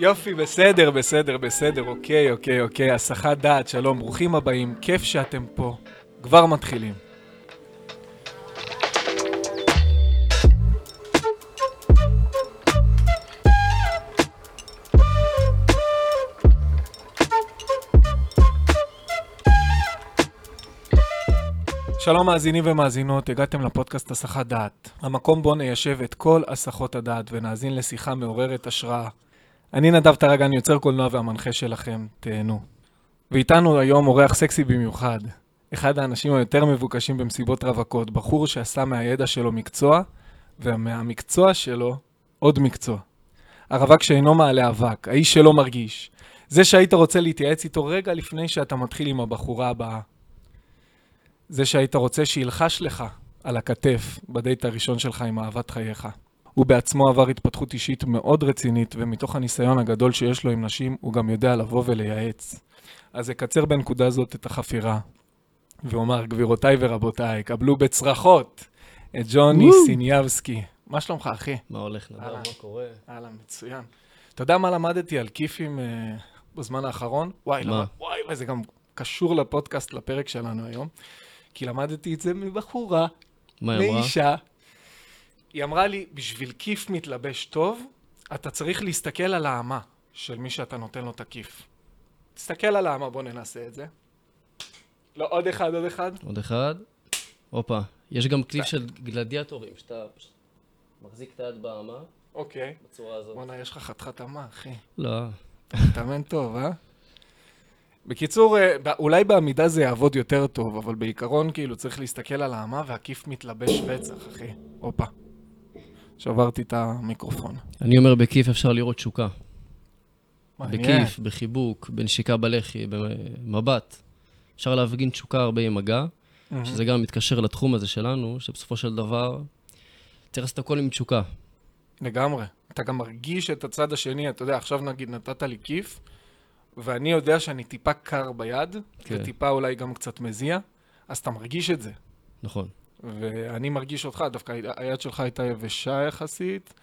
יופי, בסדר, בסדר, בסדר, אוקיי, אוקיי, אוקיי, הסחת דעת, שלום, ברוכים הבאים, כיף שאתם פה. כבר מתחילים. שלום מאזינים ומאזינות, הגעתם לפודקאסט הסחת דעת. המקום בו ניישב את כל הסחות הדעת ונאזין לשיחה מעוררת השראה. אני נדב טרגן, יוצר קולנוע והמנחה שלכם, תהנו. ואיתנו היום אורח סקסי במיוחד. אחד האנשים היותר מבוקשים במסיבות רווקות, בחור שעשה מהידע שלו מקצוע, ומהמקצוע שלו עוד מקצוע. הרווק שאינו מעלה אבק, האיש שלא מרגיש. זה שהיית רוצה להתייעץ איתו רגע לפני שאתה מתחיל עם הבחורה הבאה. זה שהיית רוצה שילחש לך על הכתף בדייט הראשון שלך עם אהבת חייך. הוא בעצמו עבר התפתחות אישית מאוד רצינית, ומתוך הניסיון הגדול שיש לו עם נשים, הוא גם יודע לבוא ולייעץ. אז אקצר בנקודה זאת את החפירה, ואומר, גבירותיי ורבותיי, קבלו בצרחות את ג'וני סיניאבסקי. מה שלומך, אחי? מה הולך? אהלן. מה קורה? אהלן, מצוין. אתה יודע מה למדתי על כיפים אה, בזמן האחרון? וואי, מה? למד, וואי, וואי, זה גם קשור לפודקאסט, לפרק שלנו היום. כי למדתי את זה מבחורה? מאישה. היא אמרה לי, בשביל כיף מתלבש טוב, אתה צריך להסתכל על האמה של מי שאתה נותן לו את הכיף. תסתכל על האמה, בוא ננסה את זה. לא, עוד אחד, עוד אחד. עוד אחד. הופה. יש גם קליפ של גלדיאטורים, שאתה מחזיק את היד באמה, אוקיי. בצורה הזאת. בואנה, יש לך חתיכת אמה, אחי. לא. מתאמן טוב, אה? בקיצור, אה, אולי בעמידה זה יעבוד יותר טוב, אבל בעיקרון כאילו צריך להסתכל על האמה והכיף מתלבש בצח, אחי. הופה. שברתי את המיקרופון. אני אומר, בכיף אפשר לראות תשוקה. בכיף, בחיבוק, בנשיקה בלחי, במבט. אפשר להפגין תשוקה הרבה עם מגע. שזה גם מתקשר לתחום הזה שלנו, שבסופו של דבר צריך לעשות הכל עם תשוקה. לגמרי. אתה גם מרגיש את הצד השני, אתה יודע, עכשיו נגיד נתת לי כיף, ואני יודע שאני טיפה קר ביד, כן. וטיפה אולי גם קצת מזיע, אז אתה מרגיש את זה. נכון. ואני מרגיש אותך, דווקא היד שלך הייתה יבשה יחסית.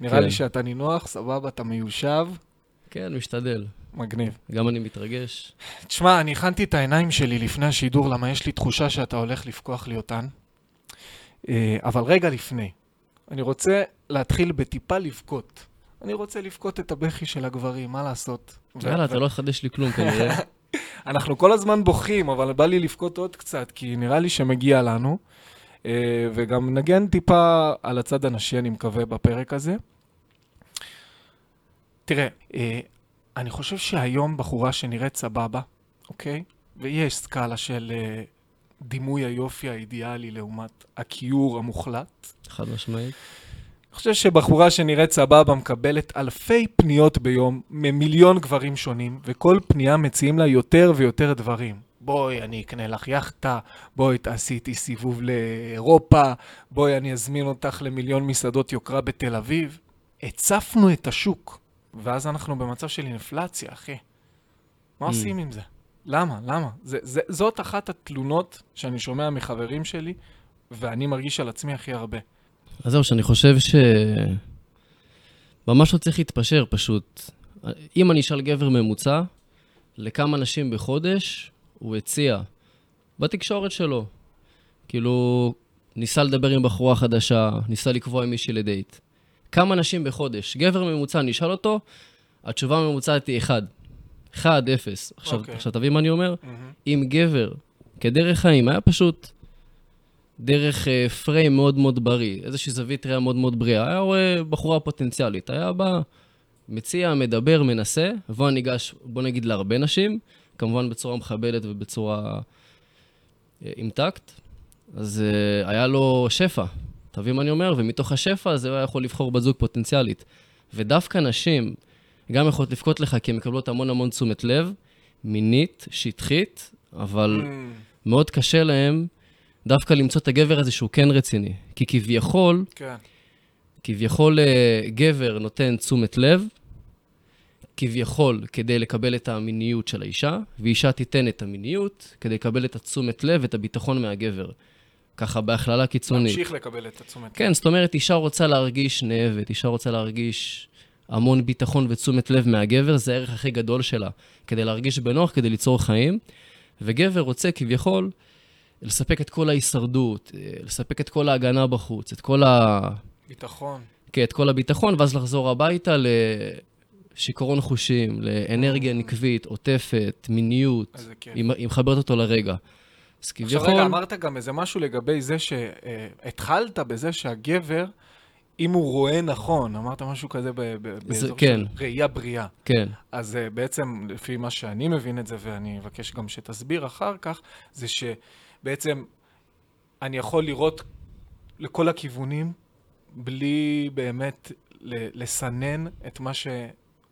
נראה כן. לי שאתה נינוח, סבבה, אתה מיושב, כן, משתדל. מגניב. גם אני מתרגש. תשמע, אני הכנתי את העיניים שלי לפני השידור, למה יש לי תחושה שאתה הולך לפקוח לי אותן. אה, אבל רגע לפני, אני רוצה להתחיל בטיפה לבכות. אני רוצה לבכות את הבכי של הגברים, מה לעשות? יאללה, אתה לא תחדש לי כלום כנראה. אנחנו כל הזמן בוכים, אבל בא לי לבכות עוד קצת, כי נראה לי שמגיע לנו. אה, וגם נגן טיפה על הצד הנשי, אני מקווה, בפרק הזה. תראה, אה, אני חושב שהיום בחורה שנראית סבבה, אוקיי? ויש סקאלה של אה, דימוי היופי האידיאלי לעומת הכיור המוחלט. חד משמעית. אני חושב שבחורה שנראית סבבה מקבלת אלפי פניות ביום ממיליון גברים שונים, וכל פנייה מציעים לה יותר ויותר דברים. בואי, אני אקנה לך יאכטה, בואי תעשי איתי סיבוב לאירופה, בואי, אני אזמין אותך למיליון מסעדות יוקרה בתל אביב. הצפנו את השוק, ואז אנחנו במצב של אינפלציה, אחי. מה Mm. עושים עם זה? למה? למה? זה, זה, זאת אחת התלונות שאני שומע מחברים שלי, ואני מרגיש על עצמי הכי הרבה. אז זהו, שאני חושב ש... ממש לא צריך להתפשר פשוט. אם אני אשאל גבר ממוצע, לכמה נשים בחודש הוא הציע בתקשורת שלו. כאילו, ניסה לדבר עם בחורה חדשה, ניסה לקבוע עם מישהי לדייט. כמה נשים בחודש? גבר ממוצע, נשאל אותו, התשובה הממוצעת היא 1. 1, 0. עכשיו, אוקיי. עכשיו תבין מה אני אומר? אם גבר, כדרך חיים, היה פשוט דרך אה, פריים מאוד מאוד בריא, איזושהי זווית ראייה מאוד מאוד בריאה, היה רואה בחורה פוטנציאלית, היה בא, מציע, מדבר, מנסה, ובוא ניגש, בוא נגיד להרבה נשים, כמובן בצורה מכבדת ובצורה אה, עם טקט, אז אה, היה לו שפע, אתה מבין מה אני אומר? ומתוך השפע הזה הוא היה יכול לבחור בת זוג פוטנציאלית. ודווקא נשים גם יכולות לבכות לך כי הן מקבלות המון המון תשומת לב, מינית, שטחית, אבל מאוד קשה להם דווקא למצוא את הגבר הזה שהוא כן רציני. כי כביכול, כן. כביכול אה, גבר נותן תשומת לב, כביכול כדי לקבל את המיניות של האישה, ואישה תיתן את המיניות כדי לקבל את התשומת לב ואת הביטחון מהגבר. ככה בהכללה קיצונית. להמשיך לקבל את התשומת. כן, זאת אומרת, אישה רוצה להרגיש נאהבת, אישה רוצה להרגיש המון ביטחון ותשומת לב מהגבר, זה הערך הכי גדול שלה, כדי להרגיש בנוח, כדי ליצור חיים. וגבר רוצה כביכול לספק את כל ההישרדות, אה, לספק את כל ההגנה בחוץ, את כל ה... ביטחון. כן, את כל הביטחון, ואז לחזור הביתה לשיכרון חושים, לאנרגיה נקבית, עוטפת, מיניות. היא היא מחברת אותו לרגע. אז עכשיו כביכול... רגע, אמרת גם איזה משהו לגבי זה שהתחלת בזה שהגבר, אם הוא רואה נכון, אמרת משהו כזה ב- ב- באזור כן. של ראייה בריאה. כן, אז אה, בעצם, לפי מה שאני מבין את זה, ואני אבקש גם שתסביר אחר כך, זה שבעצם אני יכול לראות לכל הכיוונים, בלי באמת לסנן את מה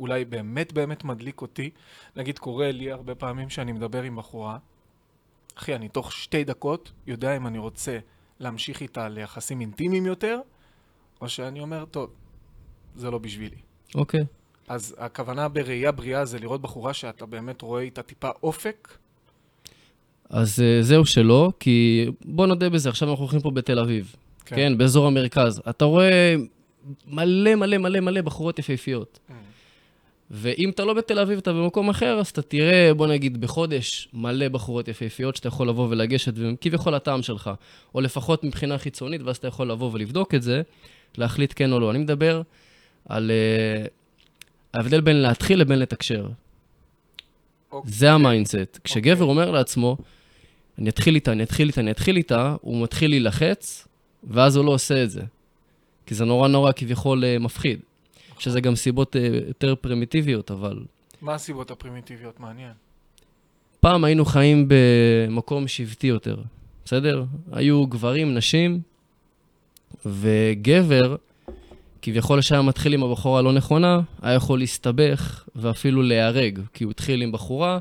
שאולי באמת באמת מדליק אותי. נגיד, קורה לי הרבה פעמים שאני מדבר עם בחורה, אחי, אני תוך שתי דקות יודע אם אני רוצה להמשיך איתה ליחסים אינטימיים יותר, או שאני אומר, טוב, זה לא בשבילי. אוקיי. אז הכוונה בראייה בריאה זה לראות בחורה שאתה באמת רואה איתה טיפה אופק. אז אה, זהו שלא, כי בוא נודה בזה, עכשיו אנחנו הולכים פה בתל אביב. כן. כן, באזור המרכז. אתה רואה מלא מלא מלא מלא בחורות יפהפיות. ואם אתה לא בתל אביב, אתה במקום אחר, אז אתה תראה, בוא נגיד, בחודש מלא בחורות יפהפיות שאתה יכול לבוא ולגשת, והן כביכול הטעם שלך, או לפחות מבחינה חיצונית, ואז אתה יכול לבוא ולבדוק את זה, להחליט כן או לא. אני מדבר על uh, ההבדל בין להתחיל לבין לתקשר. אוקיי. זה ה mindset. כשגבר אומר לעצמו, אני אתחיל איתה, אני אתחיל איתה, אני אתחיל איתה, הוא מתחיל להילחץ, ואז הוא לא עושה את זה. כי זה נורא נורא כביכול אה, מפחיד. שזה גם סיבות אה, יותר פרימיטיביות, אבל מה הסיבות הפרימיטיביות? מעניין. פעם היינו חיים במקום שבטי יותר, בסדר? היו גברים, נשים, וגבר, כביכול שהיה מתחיל עם הבחורה הלא נכונה, היה יכול להסתבך ואפילו להיהרג, כי הוא התחיל עם בחורה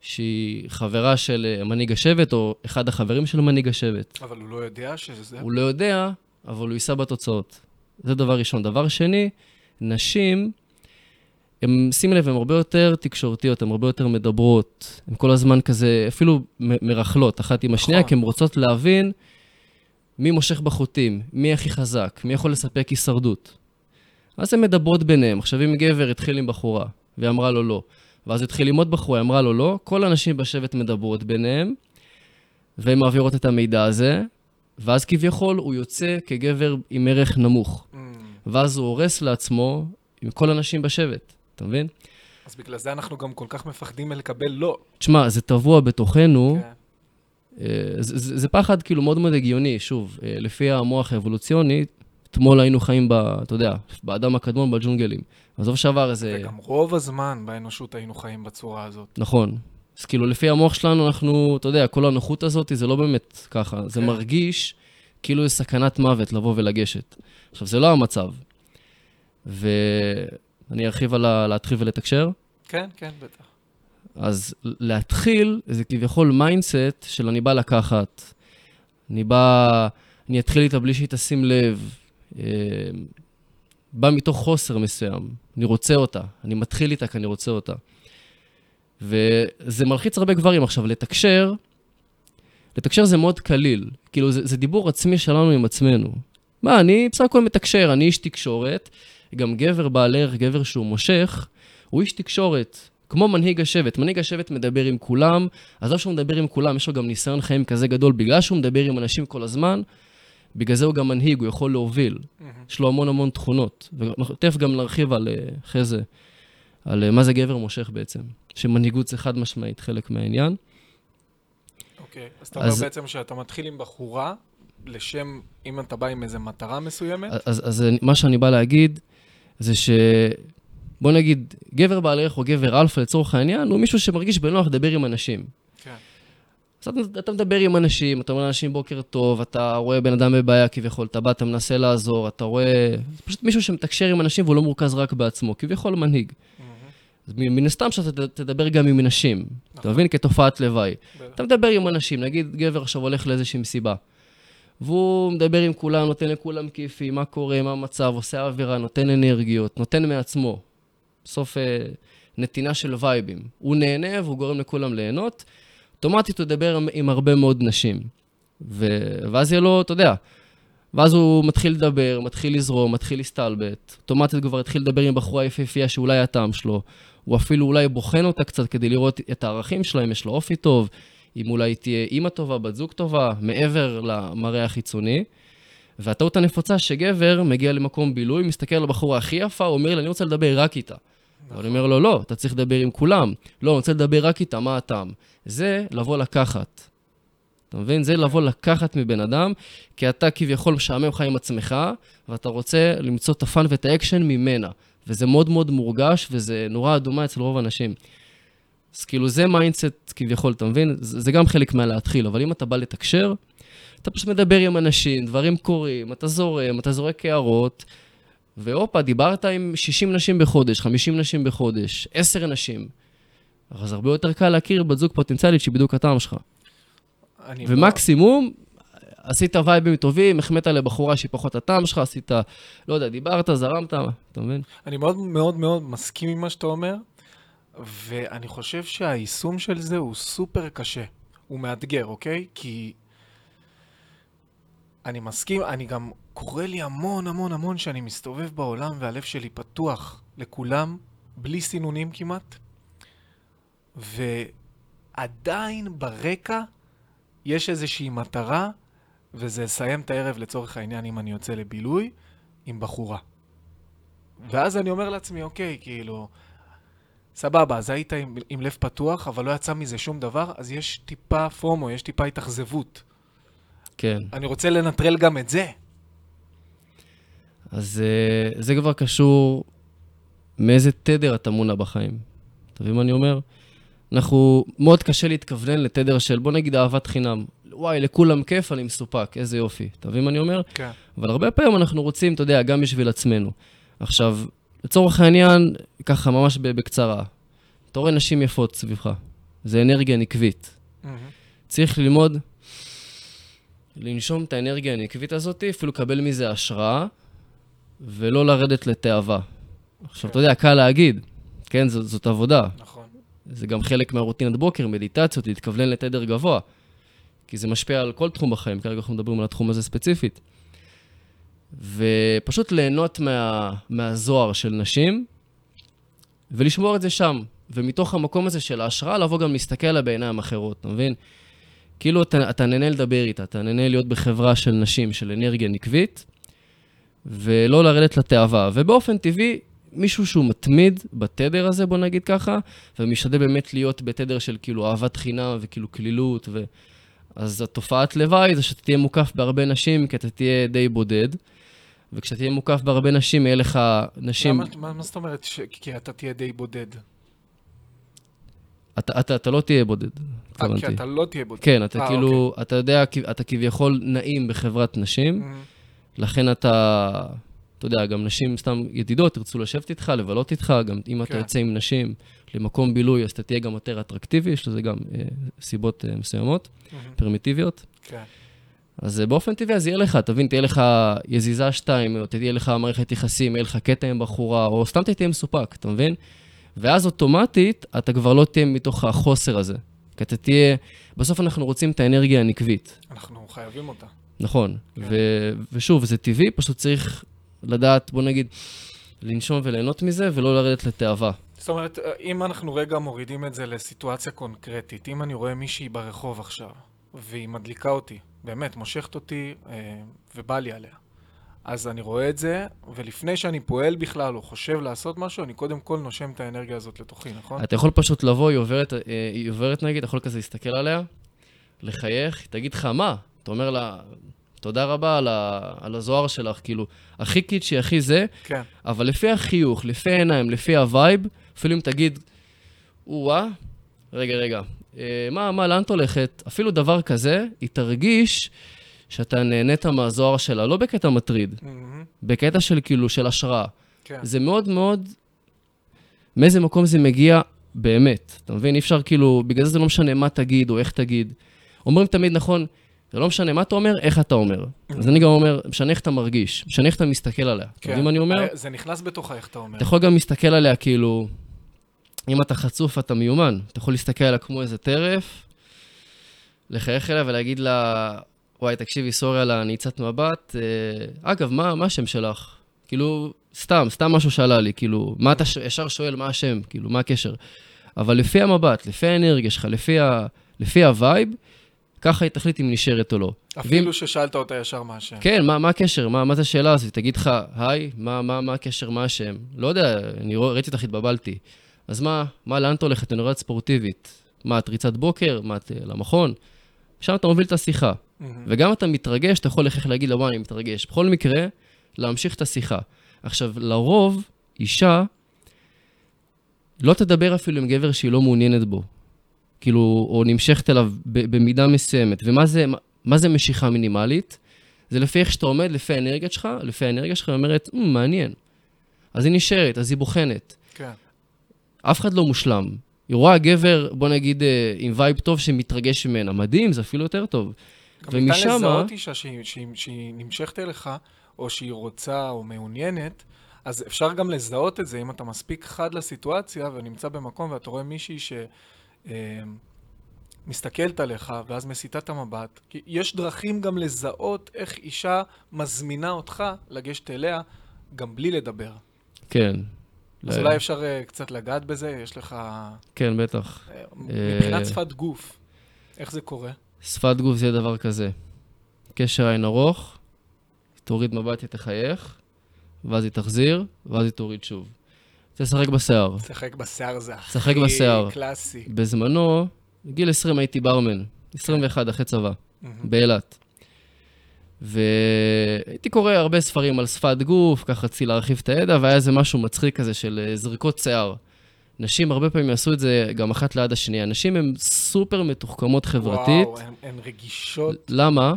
שהיא חברה של אה, מנהיג השבט, או אחד החברים של מנהיג השבט. אבל הוא לא יודע שזה... הוא לא יודע, אבל הוא יישא בתוצאות. זה דבר ראשון. דבר שני, נשים, הם, שים לב, הן הרבה יותר תקשורתיות, הן הרבה יותר מדברות. הן כל הזמן כזה, אפילו מ- מרכלות אחת עם השנייה, נכון. כי הן רוצות להבין מי מושך בחוטים, מי הכי חזק, מי יכול לספק הישרדות. אז הן מדברות ביניהן. עכשיו, אם גבר התחיל עם בחורה, והיא אמרה לו לא, ואז התחיל עם עוד בחורה, היא אמרה לו לא, כל הנשים בשבט מדברות ביניהן, והן מעבירות את המידע הזה, ואז כביכול הוא יוצא כגבר עם ערך נמוך. Mm, ואז הוא הורס לעצמו עם כל הנשים בשבט, אתה מבין? אז בגלל זה אנחנו גם כל כך מפחדים מלקבל לא. תשמע, זה טבוע בתוכנו, כן. אה, זה, זה, זה פחד כאילו מאוד מאוד הגיוני, שוב, אה, לפי המוח האבולוציוני, אתמול היינו חיים, ב, אתה יודע, באדם הקדמון, בג'ונגלים. עזוב שעבר איזה... וגם רוב הזמן באנושות היינו חיים בצורה הזאת. נכון. אז כאילו, לפי המוח שלנו, אנחנו, אתה יודע, כל הנוחות הזאת, זה לא באמת ככה. זה כן. מרגיש כאילו זה סכנת מוות לבוא ולגשת. עכשיו, זה לא המצב. ואני ארחיב על ה... להתחיל ולתקשר. כן, כן, בטח. אז להתחיל זה כביכול mindset של אני בא לקחת, אני בא, אני אתחיל איתה בלי שהיא תשים לב, אה, בא מתוך חוסר מסוים, אני רוצה אותה, אני מתחיל איתה כי אני רוצה אותה. וזה מלחיץ הרבה גברים. עכשיו, לתקשר, לתקשר זה מאוד קליל, כאילו זה, זה דיבור עצמי שלנו עם עצמנו. מה, אני בסך הכל מתקשר, אני איש תקשורת, גם גבר בעל ערך, גבר שהוא מושך, הוא איש תקשורת. כמו מנהיג השבט, מנהיג השבט מדבר עם כולם, עזוב שהוא מדבר עם כולם, יש לו גם ניסיון חיים כזה גדול, בגלל שהוא מדבר עם אנשים כל הזמן, בגלל זה הוא גם מנהיג, הוא יכול להוביל. יש לו המון המון תכונות. ותכף גם נרחיב על, אה, אחרי זה, על אה, מה זה גבר מושך בעצם. שמנהיגות זה חד משמעית חלק מהעניין. אוקיי. אז אתה אומר אז- בעצם שאתה מתחיל עם בחורה, לשם, אם אתה בא עם איזה מטרה מסוימת, אז, אז אני- מה שאני בא להגיד, זה ש... בוא נגיד, גבר בעל ערך או גבר אלפא לצורך העניין, הוא מישהו שמרגיש בנוח לדבר עם אנשים. כן. אז אתה, אתה מדבר עם אנשים, אתה אומר לאנשים בוקר טוב, אתה רואה בן אדם בבעיה כביכול, אתה בא, אתה מנסה לעזור, אתה רואה... זה פשוט מישהו שמתקשר עם אנשים והוא לא מרוכז רק בעצמו, כביכול מנהיג. אז מן הסתם שאתה תדבר גם עם נשים, אתה נכון. מבין? כתופעת לוואי. אתה מדבר עם אנשים, נגיד גבר עכשיו הולך לאיזושהי מסיבה, והוא מדבר עם כולם, נותן לכולם כיפי, מה קורה, מה המצב, עושה אווירה, נותן אנרגיות, נותן מעצמו. בסוף אה, נתינה של וייבים. הוא נהנה והוא גורם לכולם ליהנות. אוטומטית הוא ידבר עם, עם הרבה מאוד נשים. ו... ואז יהיה לו, אתה יודע, ואז הוא מתחיל לדבר, מתחיל לזרום, מתחיל להסתלבט. אוטומטית כבר התחיל לדבר עם בחורה יפהפייה שאולי הטעם שלו. הוא אפילו אולי בוחן אותה קצת כדי לראות את הערכים שלה, אם יש לו אופי טוב, אם אולי תהיה אימא טובה, בת זוג טובה, מעבר למראה החיצוני. והטעות הנפוצה שגבר מגיע למקום בילוי, מסתכל על הבחורה הכי יפה, הוא אומר לי, אני רוצה לדבר רק איתה. אבל אני אומר לו, לא, אתה צריך לדבר עם כולם. לא, אני רוצה לדבר רק איתה, מה הטעם? זה לבוא לקחת. אתה מבין? זה לבוא לקחת מבן אדם, כי אתה כביכול משעמם לך עם עצמך, ואתה רוצה למצוא את ה fun ואת האקשן ממנה. וזה מאוד מאוד מורגש, וזה נורה אדומה אצל רוב האנשים. אז כאילו זה mindset כביכול, אתה מבין? זה, זה גם חלק מהלהתחיל, אבל אם אתה בא לתקשר, אתה פשוט מדבר עם אנשים, דברים קורים, אתה זורם, אתה זורק הערות, והופה, דיברת עם 60 נשים בחודש, 50 נשים בחודש, 10 נשים. אז הרבה יותר קל להכיר בת זוג פוטנציאלית שהיא בדיוק הטעם שלך. ומקסימום, עשית וייבים טובים, החמאת לבחורה שהיא פחות הטעם שלך, עשית, לא יודע, דיברת, זרמת, אתה מבין? אני מאוד מאוד מאוד מסכים עם מה שאתה אומר, ואני חושב שהיישום של זה הוא סופר קשה. הוא מאתגר, אוקיי? כי אני מסכים, אני גם, קורה לי המון המון המון שאני מסתובב בעולם והלב שלי פתוח לכולם, בלי סינונים כמעט, ועדיין ברקע יש איזושהי מטרה, וזה לסיים את הערב לצורך העניין אם אני יוצא לבילוי, עם בחורה. ואז אני אומר לעצמי, אוקיי, כאילו, סבבה, אז היית עם, עם לב פתוח, אבל לא יצא מזה שום דבר, אז יש טיפה פומו, יש טיפה התאכזבות. כן. אני רוצה לנטרל גם את זה. אז uh, זה כבר קשור מאיזה תדר אתה מונע בחיים. אתה מבין מה אני אומר? אנחנו, מאוד קשה להתכוונן לתדר של, בוא נגיד אהבת חינם. וואי, לכולם כיף, אני מסופק, איזה יופי. אתה מבין מה אני אומר? כן. אבל הרבה פעמים אנחנו רוצים, אתה יודע, גם בשביל עצמנו. עכשיו, לצורך העניין, ככה, ממש בקצרה, אתה רואה נשים יפות סביבך, זה אנרגיה נקבית. צריך ללמוד לנשום את האנרגיה הנקבית הזאת, אפילו לקבל מזה השראה, ולא לרדת לתאווה. עכשיו, אתה יודע, קל להגיד, כן, זאת, זאת עבודה. נכון. זה גם חלק מהרוטינת בוקר, מדיטציות, להתכוונן לתדר גבוה. כי זה משפיע על כל תחום בחיים, כרגע אנחנו מדברים על התחום הזה ספציפית. ופשוט ליהנות מה, מהזוהר של נשים, ולשמור את זה שם. ומתוך המקום הזה של ההשראה, לבוא גם להסתכל עליה בעיניים אחרות, אתה מבין? כאילו אתה, אתה נהנה לדבר איתה, אתה נהנה להיות בחברה של נשים, של אנרגיה נקבית, ולא לרדת לתאווה. ובאופן טבעי, מישהו שהוא מתמיד בתדר הזה, בוא נגיד ככה, ומשתדל באמת להיות בתדר של כאילו אהבת חינם וכאילו כלילות, ו... אז התופעת לוואי זה שאתה תהיה מוקף בהרבה נשים, כי אתה תהיה די בודד. וכשאתה תהיה מוקף בהרבה נשים, יהיה לך נשים... למה, מה, מה זאת אומרת? ש... כי אתה תהיה די בודד. אתה, אתה, אתה לא תהיה בודד, אה, התכוונתי. כי אתה לא תהיה בודד. כן, אתה אה, כאילו, אתה יודע, אתה כביכול נעים בחברת נשים, אוקיי. לכן אתה, אתה יודע, גם נשים סתם ידידות ירצו לשבת איתך, לבלות איתך, גם אם אתה כן. יוצא עם נשים למקום בילוי, אז אתה תהיה גם יותר אטרקטיבי, יש לזה גם אה, סיבות אה, מסוימות, מהמם. פרימיטיביות. כן. אז אה, באופן טבעי, אז יהיה לך, תבין, תהיה לך יזיזה שתיים, או תהיה לך מערכת יחסים, יהיה לך קטע עם בחורה, או סתם תהיה מסופק, אתה מבין? ואז אוטומטית, אתה כבר לא תהיה מתוך החוסר הזה. כי אתה תהיה, בסוף אנחנו רוצים את האנרגיה הנקבית, אנחנו חייבים אותה. נכון. כן. ו- ושוב, זה טבעי, פשוט צריך לדעת, בוא נגיד, לנשום וליהנות מזה, ולא לרדת לתאווה. זאת אומרת, אם אנחנו רגע מורידים את זה לסיטואציה קונקרטית, אם אני רואה מישהי ברחוב עכשיו, והיא מדליקה אותי, באמת, מושכת אותי אה, ובא לי עליה, אז אני רואה את זה, ולפני שאני פועל בכלל או חושב לעשות משהו, אני קודם כל נושם את האנרגיה הזאת לתוכי, נכון? אתה יכול פשוט לבוא, היא עוברת, אה, היא עוברת נגיד, אתה יכול כזה להסתכל עליה, לחייך, היא תגיד לך, מה? אתה אומר לה, תודה רבה על, ה- על הזוהר שלך, כאילו, הכי קיצ'י, הכי זה, כן. אבל לפי החיוך, לפי העיניים, לפי ה vibe, אפילו אם תגיד, או-אה, רגע, רגע, אה, מה, מה, לאן את הולכת? אפילו דבר כזה, היא תרגיש שאתה נהנית מהזוהר שלה, לא בקטע מטריד, מהמם. בקטע של כאילו, של השראה. כן. זה מאוד מאוד, מאיזה מקום זה מגיע באמת, אתה מבין? אי אפשר כאילו, בגלל זה זה לא משנה מה תגיד או איך תגיד. אומרים תמיד, נכון, זה לא משנה מה אתה אומר, איך אתה אומר. אז אני גם אומר, משנה איך אתה מרגיש, משנה איך אתה מסתכל עליה. אתה מבין מה אני אומר? זה נכנס בתוך איך אתה אומר. אתה יכול גם להסתכל עליה כאילו, אם אתה חצוף, אתה מיומן. אתה יכול להסתכל עליה כמו איזה טרף, לחייך אליה ולהגיד לה, וואי, תקשיבי, sorry על הנעיצת מבט. אה, אגב, מה, מה השם שלך? כאילו, סתם, סתם משהו שאלה לי, כאילו, מה אתה. ישר שואל מה השם, כאילו, מה הקשר? אבל לפי המבט, לפי האנרגיה שלך, לפי, ה... לפי ה vibe, ככה היא תחליט אם נשארת או לא. אפילו ששאלת אותה ישר מה השם. כן, מה, מה הקשר? מה, מה זה השאלה הזאת? תגיד לך, היי, מה, מה, מה הקשר, מה השם? לא יודע, אני רוא- ראיתי אותך, התבלבלתי. אז מה, מה, לאן אתה הולכת? אני רואה ספורטיבית. מה, את ריצת בוקר? מה, את אה, למכון? שם אתה מוביל את השיחה. מהמם. וגם אתה מתרגש, אתה יכול איך להגיד לה, וואי, אני מתרגש. בכל מקרה, להמשיך את השיחה. עכשיו, לרוב, אישה לא תדבר אפילו עם גבר שהיא לא מעוניינת בו. כאילו, או נמשכת אליו במידה מסוימת. ומה זה, מה- זה משיכה מינימלית? זה לפי איך שאתה עומד, לפי האנרגיה שלך, לפי האנרגיה שלך, היא אומרת, "מ, מעניין. אז היא נשארת, אז היא בוחנת. כן. אף אחד לא מושלם. היא רואה גבר, בוא נגיד, אה, עם vibe טוב שמתרגש ממנה. מדהים, זה אפילו יותר טוב. גם ניתן ומשמה- לזהות אישה שהיא, שהיא, שהיא נמשכת אליך, או שהיא רוצה או מעוניינת, אז אפשר גם לזהות את זה אם אתה מספיק חד לסיטואציה ונמצא במקום ואתה רואה מישהי שמסתכלת עליך ואז מסיטה את המבט. כי יש דרכים גם לזהות איך אישה מזמינה אותך לגשת אליה גם בלי לדבר. כן. אז אולי אפשר אה, קצת לגעת בזה, יש לך... כן, בטח. אה, אה, מבחינת שפת גוף, איך זה קורה? שפת גוף זה דבר כזה. קשר עין ארוך, תוריד מבט, היא תחייך, ואז היא תחזיר, ואז היא תוריד שוב. תשחק בשיער. לשחק בשיער זה הכי בשיער. קלאסי. בזמנו, בגיל 20 הייתי ברמן, 21 אחרי צבא. באילת. והייתי קורא הרבה ספרים על שפת גוף, ככה רציתי להרחיב את הידע, והיה איזה משהו מצחיק כזה של אה, זריקות שיער. נשים הרבה פעמים יעשו את זה גם אחת ליד השנייה. נשים הן סופר מתוחכמות חברתית. וואו, הן רגישות. למה?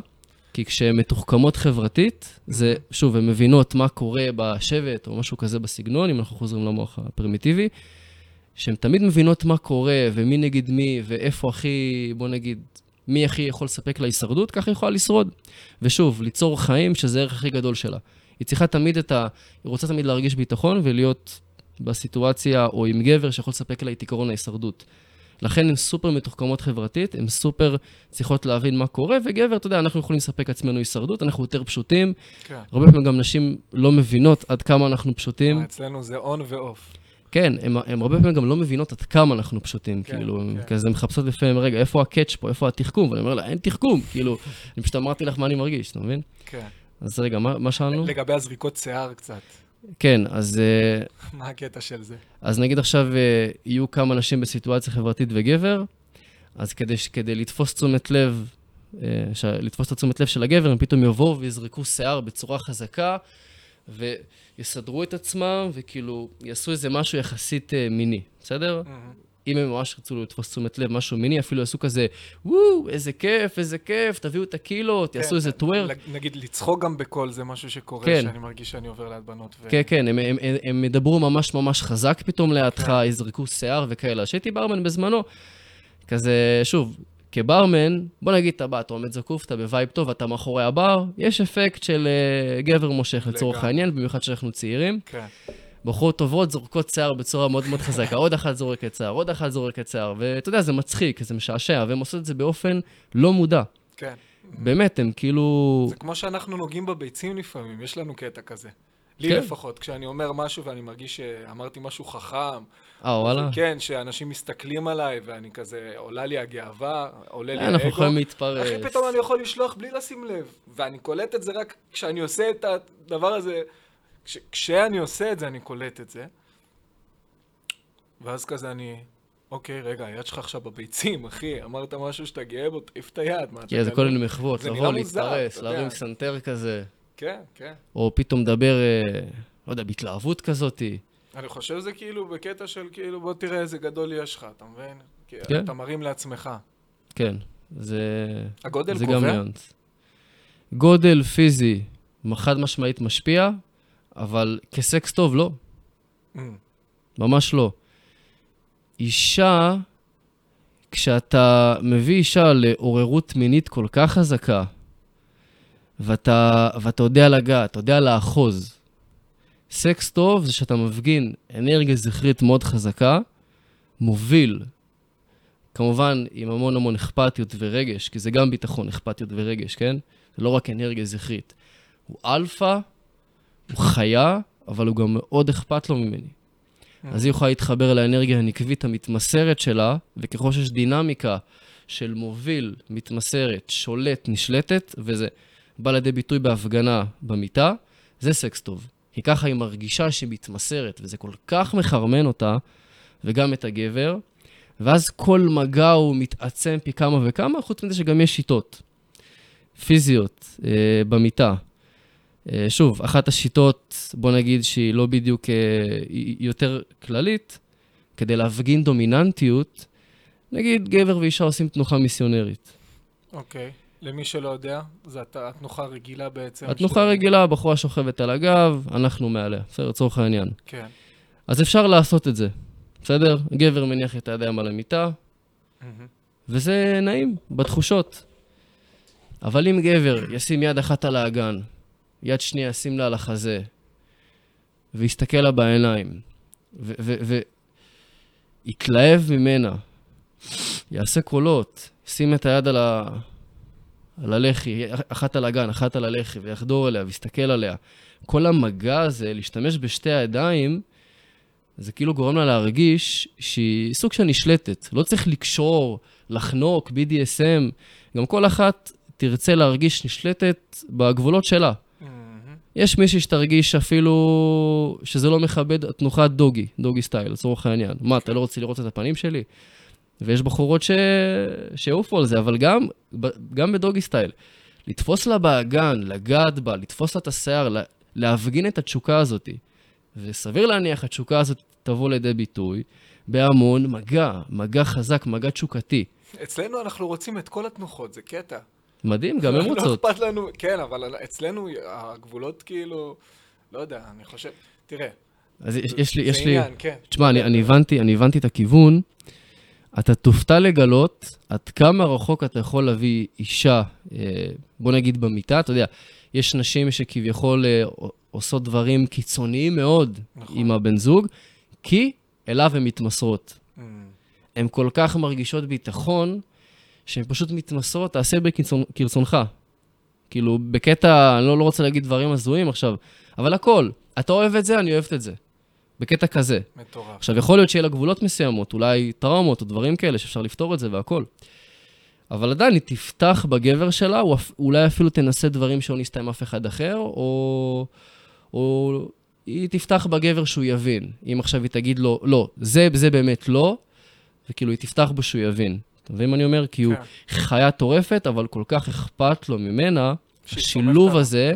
כי כשהן מתוחכמות חברתית, זה, שוב, הן מבינות מה קורה בשבט או משהו כזה בסגנון, אם אנחנו חוזרים למוח הפרימיטיבי, שהן תמיד מבינות מה קורה ומי נגד מי ואיפה הכי, בוא נגיד, מי הכי יכול לספק לה הישרדות, ככה היא יכולה לשרוד. ושוב, ליצור חיים שזה הערך הכי גדול שלה. היא צריכה תמיד את ה... היא רוצה תמיד להרגיש ביטחון ולהיות בסיטואציה או עם גבר שיכול לספק לה את עקרון ההישרדות. לכן הן סופר מתוחכמות חברתית, הן סופר צריכות להבין מה קורה, וגבר, אתה יודע, אנחנו יכולים לספק עצמנו הישרדות, אנחנו יותר פשוטים. כן. הרבה פעמים גם נשים לא מבינות עד כמה אנחנו פשוטים. אה, אצלנו זה און ואוף. כן, הן הרבה פעמים גם לא מבינות עד כמה אנחנו פשוטים, כן, כאילו, כן. הן כזה מחפשות לפעמים, רגע, איפה הקאץ' פה, איפה התחכום? ואני אומר לה, אין תחכום, כאילו, אני פשוט אמרתי לך מה אני מרגיש, אתה מבין? כן. אז רגע, מה מה שאלנו? לגבי הזריקות שיער קצת. כן, אז אה, מה הקטע של זה? אז נגיד עכשיו אה, יהיו כמה נשים בסיטואציה חברתית וגבר, אז כדי, כדי לתפוס תשומת לב, אה. לתפוס את התשומת לב של הגבר, הם פתאום יבואו ויזרקו שיער בצורה חזקה, ויסדרו את עצמם, וכאילו יעשו איזה משהו יחסית מיני, בסדר? אם הם ממש רצו לתפוס תשומת לב, משהו מיני, אפילו יעשו כזה, וואו, איזה כיף, איזה כיף, תביאו את הקילו, כן, יעשו איזה twerk. נ- נגיד, לצחוק גם בקול זה משהו שקורה, כן. שאני מרגיש שאני עובר ליד בנות. כן, כן, הם, ידברו ממש ממש חזק פתאום לידך, כן. יזרקו שיער וכאלה. כשהייתי ברמן בזמנו, כזה, שוב, כברמן, בוא נגיד אתה בא, אתה עומד זקוף, אתה ב vibe טוב, אתה מאחורי הבר, יש אפקט של אה, גבר מושך לצורך. העניין, במיוחד שאנחנו צעירים. כן. בחורות טובות זורקות שיער בצורה מאוד מאוד חזקה, עוד אחת זורקת שיער, עוד אחת זורקת שיער, ואתה יודע, זה מצחיק, זה משעשע, והם עושות את זה באופן לא מודע. כן. באמת, הם כאילו... זה כמו שאנחנו נוגעים בביצים לפעמים, יש לנו קטע כזה. לי כן. לפחות, כשאני אומר משהו ואני מרגיש שאמרתי משהו חכם, אה, וואלה. כן, שאנשים מסתכלים עליי ואני כזה, עולה לי הגאווה, עולה לי אה, אנחנו האגו. יכולים להתפרץ. אחי, פתאום אני יכול לשלוח בלי לשים לב. ואני קולט את זה רק כשאני עושה את הדבר הזה, כש, כשאני עושה את זה, אני קולט את זה. ואז כזה אני, אוקיי, רגע, היד שלך עכשיו בביצים, אחי, אמרת משהו שאתה גאה בו, תעיף את היד. מה, אתה כן, זה כל? מיני מחוות, לבוא, יודע. להרים סנטר כזה, כן, כן. או פתאום לדבר, אה, לא יודע, בהתלהבות כזאתי. אני חושב שזה כאילו בקטע של כאילו, בוא תראה איזה גדול יש לך, אתה מבין? כן. אתה מרים לעצמך. כן, זה... הגודל זה גם קובע? גודל פיזי, חד משמעית משפיע, אבל כסקס טוב, לא. ממש לא. אישה, כשאתה מביא אישה לעוררות מינית כל כך חזקה, ואתה, ואתה יודע לגעת, אתה יודע לאחוז, סקס טוב זה שאתה מפגין אנרגיה זכרית מאוד חזקה, מוביל כמובן, עם המון המון אכפתיות ורגש, כי זה גם ביטחון, אכפתיות ורגש, כן? זה לא רק אנרגיה זכרית. הוא אלפא, הוא חיה, אבל הוא גם מאוד אכפת לו ממני. אז היא יכולה להתחבר לאנרגיה הנקבית המתמסרת שלה, וככל שיש דינמיקה של מוביל, מתמסרת, שולט, נשלטת, וזה בא לידי ביטוי בהפגנה במיטה, זה סקס טוב. כי ככה היא מרגישה שהיא מתמסרת, וזה כל כך מחרמן אותה, וגם את הגבר, ואז כל מגע הוא מתעצם פי כמה וכמה, חוץ מזה שגם יש שיטות פיזיות אה, במיטה. אה, שוב, אחת השיטות, בוא נגיד שהיא לא בדיוק, אה, היא יותר כללית, כדי להפגין דומיננטיות, נגיד גבר ואישה עושים תנוחה מיסיונרית. אוקיי. למי שלא יודע, זו הת- התנוחה הרגילה בעצם. התנוחה של- רגילה, הבחורה שוכבת על הגב, אנחנו מעליה, בסדר, לצורך העניין. כן. אז אפשר לעשות את זה, בסדר? גבר מניח את הידיים על המיטה. וזה נעים, בתחושות. אבל אם גבר ישים יד אחת על האגן, יד שנייה ישים לה על החזה, ויסתכל לה בעיניים, ויתלהב ממנה, יעשה קולות, ישים את היד על, ה... על הלחי, אחת על האגן, אחת על הלחי, ויחדור אליה, ויסתכל עליה. כל המגע הזה, להשתמש בשתי הידיים, זה כאילו גורם לה להרגיש שהיא סוג של נשלטת. לא צריך לקשור, לחנוק, BDSM. גם כל אחת תרצה להרגיש נשלטת בגבולות שלה. יש מישהי שתרגיש אפילו שזה לא מכבד תנוחת דוגי, דוגי סטייל, לצורך העניין. מה, אתה לא רוצה לראות את הפנים שלי? ויש בחורות ש... שיעופו על זה, אבל גם, גם בדוגי סטייל. לתפוס לה באגן, לגעת בה, לתפוס לה את השיער, לה... להפגין את התשוקה הזאת. וסביר להניח, התשוקה הזאת תבוא לידי ביטוי בהמון מגע, מגע חזק, מגע תשוקתי. אצלנו אנחנו רוצים את כל התנוחות, זה קטע. מדהים, גם הן לא רוצות. אכפת לנו, כן, אבל אצלנו הגבולות כאילו, לא יודע, אני חושב, תראה, אז יש, יש לי, יש לי... כן. תשמע, אני, אני, הבנתי, אני הבנתי את הכיוון. אתה תופתע לגלות עד כמה רחוק אתה יכול להביא אישה, אה, בוא נגיד במיטה, אתה יודע, יש נשים שכביכול אה, עושות דברים קיצוניים מאוד נכון. עם הבן זוג, כי אליו הן מתמסרות. מהמם. הן כל כך מרגישות ביטחון, שהן פשוט מתמסרות, תעשה בכרצונ- כרצונך. כאילו, בקטע, אני לא, לא רוצה להגיד דברים הזויים עכשיו, אבל הכל. אתה אוהב את זה, אני אוהבת את זה. בקטע כזה. מטורף. עכשיו, יכול להיות שיהיה לה גבולות מסוימות, אולי טראומות או דברים כאלה שאפשר לפתור את זה והכל. אבל עדיין, היא תפתח בגבר שלה, או אולי אפילו תנסה דברים שלא ניסתה עם אף אחד אחר, או, או היא תפתח בגבר שהוא יבין. אם עכשיו היא תגיד לו, לא, זה, זה באמת לא, וכאילו היא תפתח בו שהוא יבין. אתה מבין מה אני אומר? כי הוא כן. חיה טורפת, אבל כל כך אכפת לו ממנה, השילוב. הזה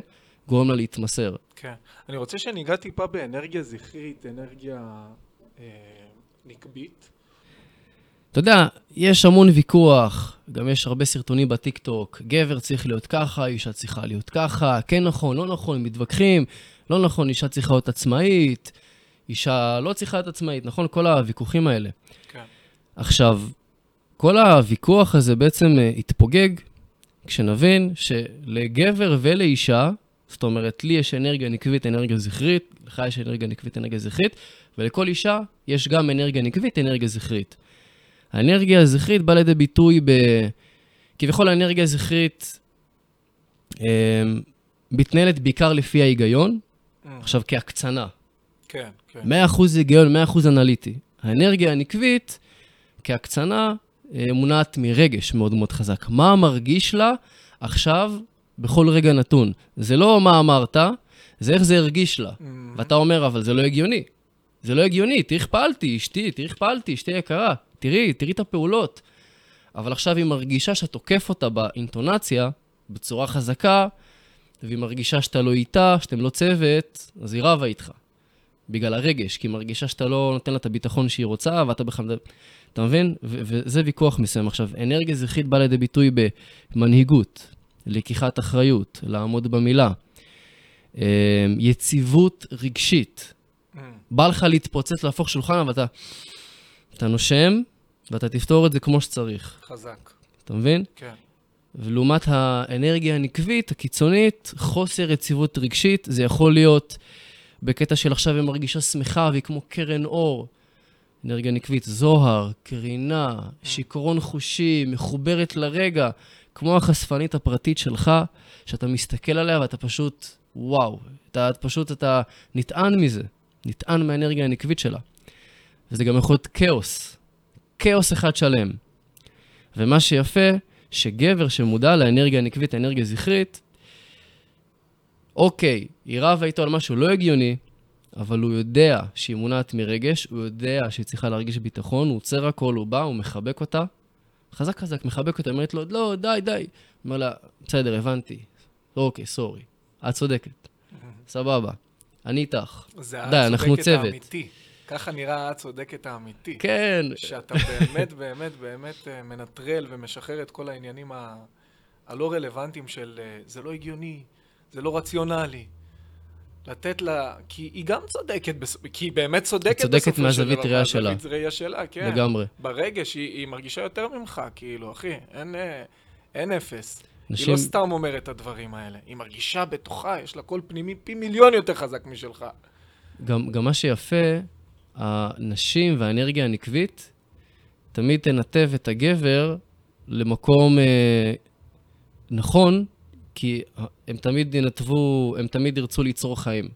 גורם לה להתמסר. כן. אני רוצה שניגע טיפה באנרגיה זכרית, אנרגיה אה, נקבית. אתה יודע, יש המון ויכוח, גם יש הרבה סרטונים בטיקטוק, גבר צריך להיות ככה, אישה צריכה להיות ככה, כן נכון, לא נכון, מתווכחים, לא נכון, אישה צריכה להיות עצמאית, אישה לא צריכה להיות עצמאית, נכון? כל הוויכוחים האלה. כן. עכשיו, כל הוויכוח הזה בעצם אה, יתפוגג כשנבין שלגבר ולאישה, זאת אומרת, לי יש אנרגיה נקבית, אנרגיה זכרית, לך יש אנרגיה נקבית, אנרגיה זכרית, ולכל אישה יש גם אנרגיה נקבית, אנרגיה זכרית. האנרגיה הזכרית באה לידי ביטוי ב... כביכול האנרגיה הזכרית אה, מתנהלת בעיקר לפי ההיגיון, מהמם. עכשיו כהקצנה. כן, כן. 100% היגיון, 100% אנליטי. האנרגיה הנקבית, כהקצנה, אה, מונעת מרגש מאוד מאוד חזק. מה מרגיש לה עכשיו, בכל רגע נתון? זה לא מה אמרת, זה איך זה הרגיש לה. מהמם. ואתה אומר, אבל זה לא הגיוני. זה לא הגיוני, תראי איך פעלתי, אשתי, תראי איך פעלתי, אשתי יקרה. תראי, תראי את הפעולות. אבל עכשיו היא מרגישה שאתה תוקף אותה באינטונציה, בצורה חזקה, והיא מרגישה שאתה לא איתה, שאתם לא צוות, אז היא רבה איתך. בגלל הרגש, כי היא מרגישה שאתה לא נותן לה את הביטחון שהיא רוצה, ואתה בכלל... אתה מבין? וזה ויכוח מסוים. עכשיו, אנרגיה זכרית באה לידי ביטוי במנהיגות, לקיחת אחריות, לעמוד במילה, אה, יציבות רגשית. מהמם. בא לך להתפוצץ, להפוך שולחן, אבל אתה, אתה נושם, ואתה תפתור את זה כמו שצריך. חזק. אתה מבין? כן. ולעומת האנרגיה הנקבית, הקיצונית, חוסר יציבות רגשית, זה יכול להיות בקטע של עכשיו היא מרגישה שמחה והיא כמו קרן אור, אנרגיה נקבית, זוהר, קרינה, שיכרון חושי, מחוברת לרגע, כמו החשפנית הפרטית שלך, שאתה מסתכל עליה ואתה פשוט, וואו, אתה פשוט, אתה נטען מזה, נטען מהאנרגיה הנקבית שלה. וזה גם יכול להיות כאוס, כאוס אחד שלם. ומה שיפה, שגבר שמודע לאנרגיה הנקבית, האנרגיה הזכרית, אוקיי, היא רבה איתו על משהו לא הגיוני, אבל הוא יודע שהיא מונעת מרגש, הוא יודע שהיא צריכה להרגיש ביטחון, הוא עוצר הכל, הוא בא, הוא מחבק אותה. חזק חזק, מחבק אותה, אומרת לו, לא, די, די. אומר לה, בסדר, הבנתי. אוקיי, סורי. את צודקת. סבבה. אני איתך. זה די, אנחנו הצודקת צוות. האמיתי. ככה נראה הצודקת האמיתי. כן, שאתה באמת, באמת, באמת אה, מנטרל ומשחרר את כל העניינים ה- הלא רלוונטיים של אה, זה לא הגיוני, זה לא רציונלי. לתת לה, כי היא גם צודקת, כי היא באמת צודקת צודקת בסופו של מהזווית דבר, ראייה שלה. מהזווית ראייה שלה, כן. לגמרי. ברגש היא, היא מרגישה יותר ממך, כאילו, אחי, אין, אה, אין אפס. היא נשים, לא סתם אומרת את הדברים האלה, היא מרגישה בתוכה, יש לה קול פנימי פי מיליון יותר חזק משלך. גם, גם מה שיפה, הנשים והאנרגיה הנקבית תמיד תנתב את הגבר למקום אה, נכון, כי הם תמיד ינתבו, הם תמיד ירצו ליצור חיים.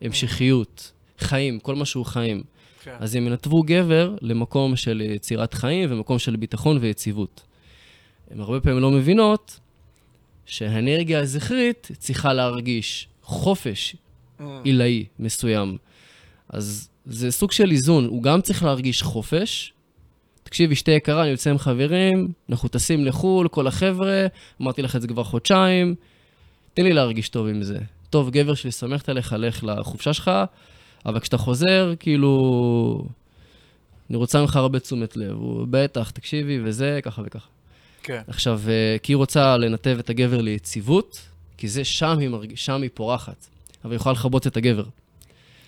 המשכיות, חיים, כל מה שהוא חיים. כן. אז הם ינתבו גבר למקום של יצירת חיים ומקום של ביטחון ויציבות. הן הרבה פעמים לא מבינות שהאנרגיה הזכרית צריכה להרגיש חופש Mm. עילאי מסוים. אז זה סוג של איזון, הוא גם צריך להרגיש חופש. תקשיב, אשתי יקרה, אני יוצא עם חברים, אנחנו טסים לחו"ל, כל החבר'ה, אמרתי לך את זה כבר חודשיים, תן לי להרגיש טוב עם זה. טוב, גבר שלי, סומכת עליך, לך לחופשה שלך, אבל כשאתה חוזר, כאילו... אני רוצה ממך הרבה תשומת לב. הוא, בטח, תקשיבי, וזה, ככה וככה. כן. עכשיו, אה, כי היא רוצה לנתב את הגבר ליציבות, כי זה שם היא, מרג... שם היא פורחת. אבל היא יכולה לכבות את הגבר.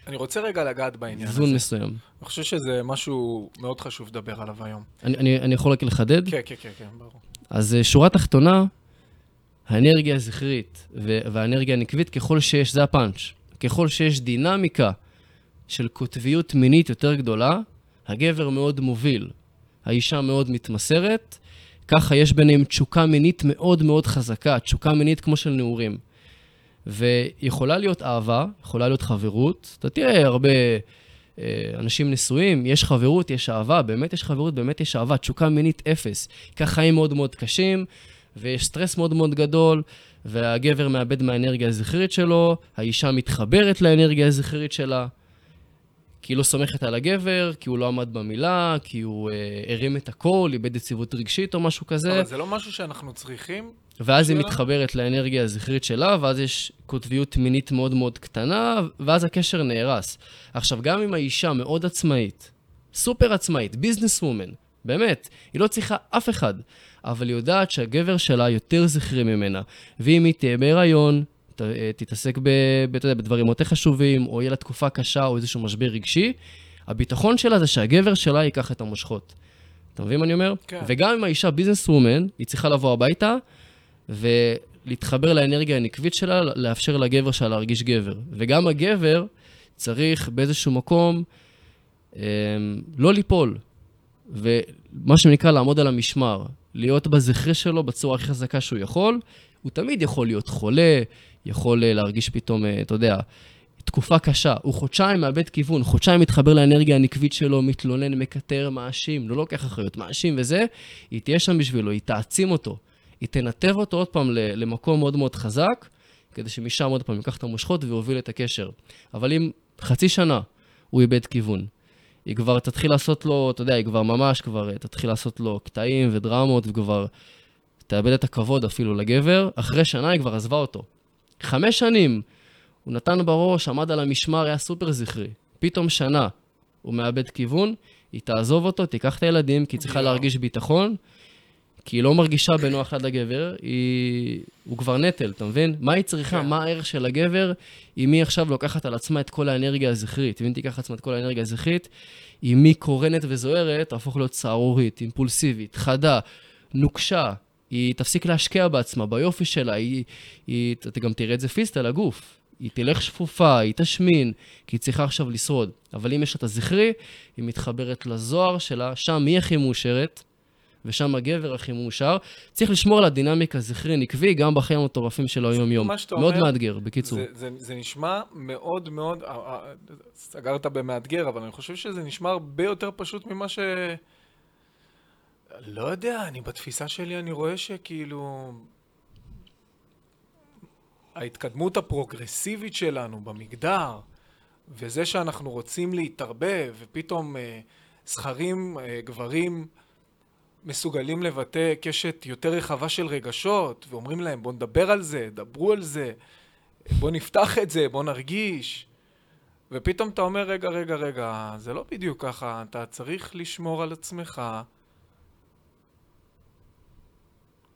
אני רוצה רגע לגעת בעניין הזה. איזון מסוים. אני חושב שזה משהו מאוד חשוב לדבר עליו היום. אני, אני, אני יכול רק לחדד? כן, כן, כן, כן, ברור. אז אה, שורה תחתונה, האנרגיה הזכרית והאנרגיה הנקבית, ככל שיש, זה הפאנץ', ככל שיש דינמיקה של קוטביות מינית יותר גדולה, הגבר מאוד מוביל, האישה מאוד מתמסרת, ככה יש ביניהם תשוקה מינית מאוד מאוד חזקה, תשוקה מינית כמו של נעורים. ויכולה להיות אהבה, יכולה להיות חברות. אתה תראה הרבה אה, אנשים נשואים, יש חברות, יש אהבה, באמת יש חברות, באמת יש אהבה, תשוקה מינית אפס. כך חיים מאוד מאוד קשים, ויש סטרס מאוד מאוד גדול, והגבר מאבד מהאנרגיה הזכרית שלו, האישה מתחברת לאנרגיה הזכרית שלה. כי היא לא סומכת על הגבר, כי הוא לא עמד במילה, כי הוא אה, הרים את הכל, איבד יציבות רגשית או משהו כזה. אבל זה לא משהו שאנחנו צריכים. ואז היא שלה? מתחברת לאנרגיה הזכרית שלה, ואז יש קוטביות מינית מאוד מאוד קטנה, ואז הקשר נהרס. עכשיו, גם אם האישה מאוד עצמאית, סופר עצמאית, ביזנס וומן, באמת, היא לא צריכה אף אחד, אבל היא יודעת שהגבר שלה יותר זכרי ממנה, ואם היא תהיה בהיריון, ת, אה, תתעסק ב, ב, יודע, בדברים יותר חשובים, או יהיה לה תקופה קשה, או איזשהו משבר רגשי, הביטחון שלה זה שהגבר שלה ייקח את המושכות. אתה מבין מה אני אומר? כן. וגם אם האישה ביזנס וומן, היא צריכה לבוא הביתה, ולהתחבר לאנרגיה הנקבית שלה, לאפשר לגבר שלה להרגיש גבר. וגם הגבר צריך באיזשהו מקום אה, לא ליפול, ומה שנקרא לעמוד על המשמר, להיות בזכרי שלו בצורה הכי חזקה שהוא יכול. הוא תמיד יכול להיות חולה, יכול אה, להרגיש פתאום, אה, אתה יודע, תקופה קשה. הוא חודשיים מאבד כיוון, חודשיים מתחבר לאנרגיה הנקבית שלו, מתלונן, מקטר, מאשים, לא לוקח אחריות, מאשים וזה, היא תהיה שם בשבילו, היא תעצים אותו. היא תנתב אותו עוד פעם למקום מאוד מאוד חזק, כדי שמשם עוד פעם ייקח את המושכות ויוביל את הקשר. אבל אם חצי שנה הוא איבד כיוון, היא כבר תתחיל לעשות לו, אתה יודע, היא כבר ממש כבר אה, תתחיל לעשות לו קטעים ודרמות, וכבר תאבד את הכבוד אפילו לגבר, אחרי שנה היא כבר עזבה אותו. חמש שנים, הוא נתן בראש, עמד על המשמר, היה סופר זכרי. פתאום שנה, הוא מאבד כיוון, היא תעזוב אותו, תיקח את הילדים, כי היא צריכה. להרגיש ביטחון, כי היא לא מרגישה בנוח ליד הגבר, היא... הוא כבר נטל, אתה מבין? מה היא צריכה, כן. מה הערך של הגבר, אם היא עכשיו לוקחת על עצמה את כל האנרגיה הזכרית, אם היא תיקח על עצמה את כל האנרגיה הזכרית, אם היא קורנת וזוהרת, תהפוך להיות סערורית, אימפולסיבית, חדה, נוקשה, היא תפסיק להשקיע בעצמה, ביופי שלה, היא, היא, אתה גם תראה את זה פיזית על הגוף. היא תלך שפופה, היא תשמין, כי היא צריכה עכשיו לשרוד. אבל אם יש לה את הזכרי, היא מתחברת לזוהר שלה, שם היא הכי מאושרת, ושם הגבר הכי מאושר. צריך לשמור על הדינמיקה זכרי נקבי גם בחיים המטורפים של היום-יום. מאוד אומר, מאתגר, בקיצור. זה, זה, זה נשמע מאוד מאוד, אה, אה, סגרת במאתגר, אבל אני חושב שזה נשמע הרבה יותר פשוט ממה ש... לא יודע, אני בתפיסה שלי אני רואה שכאילו... ההתקדמות הפרוגרסיבית שלנו במגדר, וזה שאנחנו רוצים להתערבב, ופתאום אה, זכרים, אה, גברים, מסוגלים לבטא קשת יותר רחבה של רגשות, ואומרים להם בואו נדבר על זה, דברו על זה, בואו נפתח את זה, בואו נרגיש. ופתאום אתה אומר, רגע, רגע, רגע, זה לא בדיוק ככה, אתה צריך לשמור על עצמך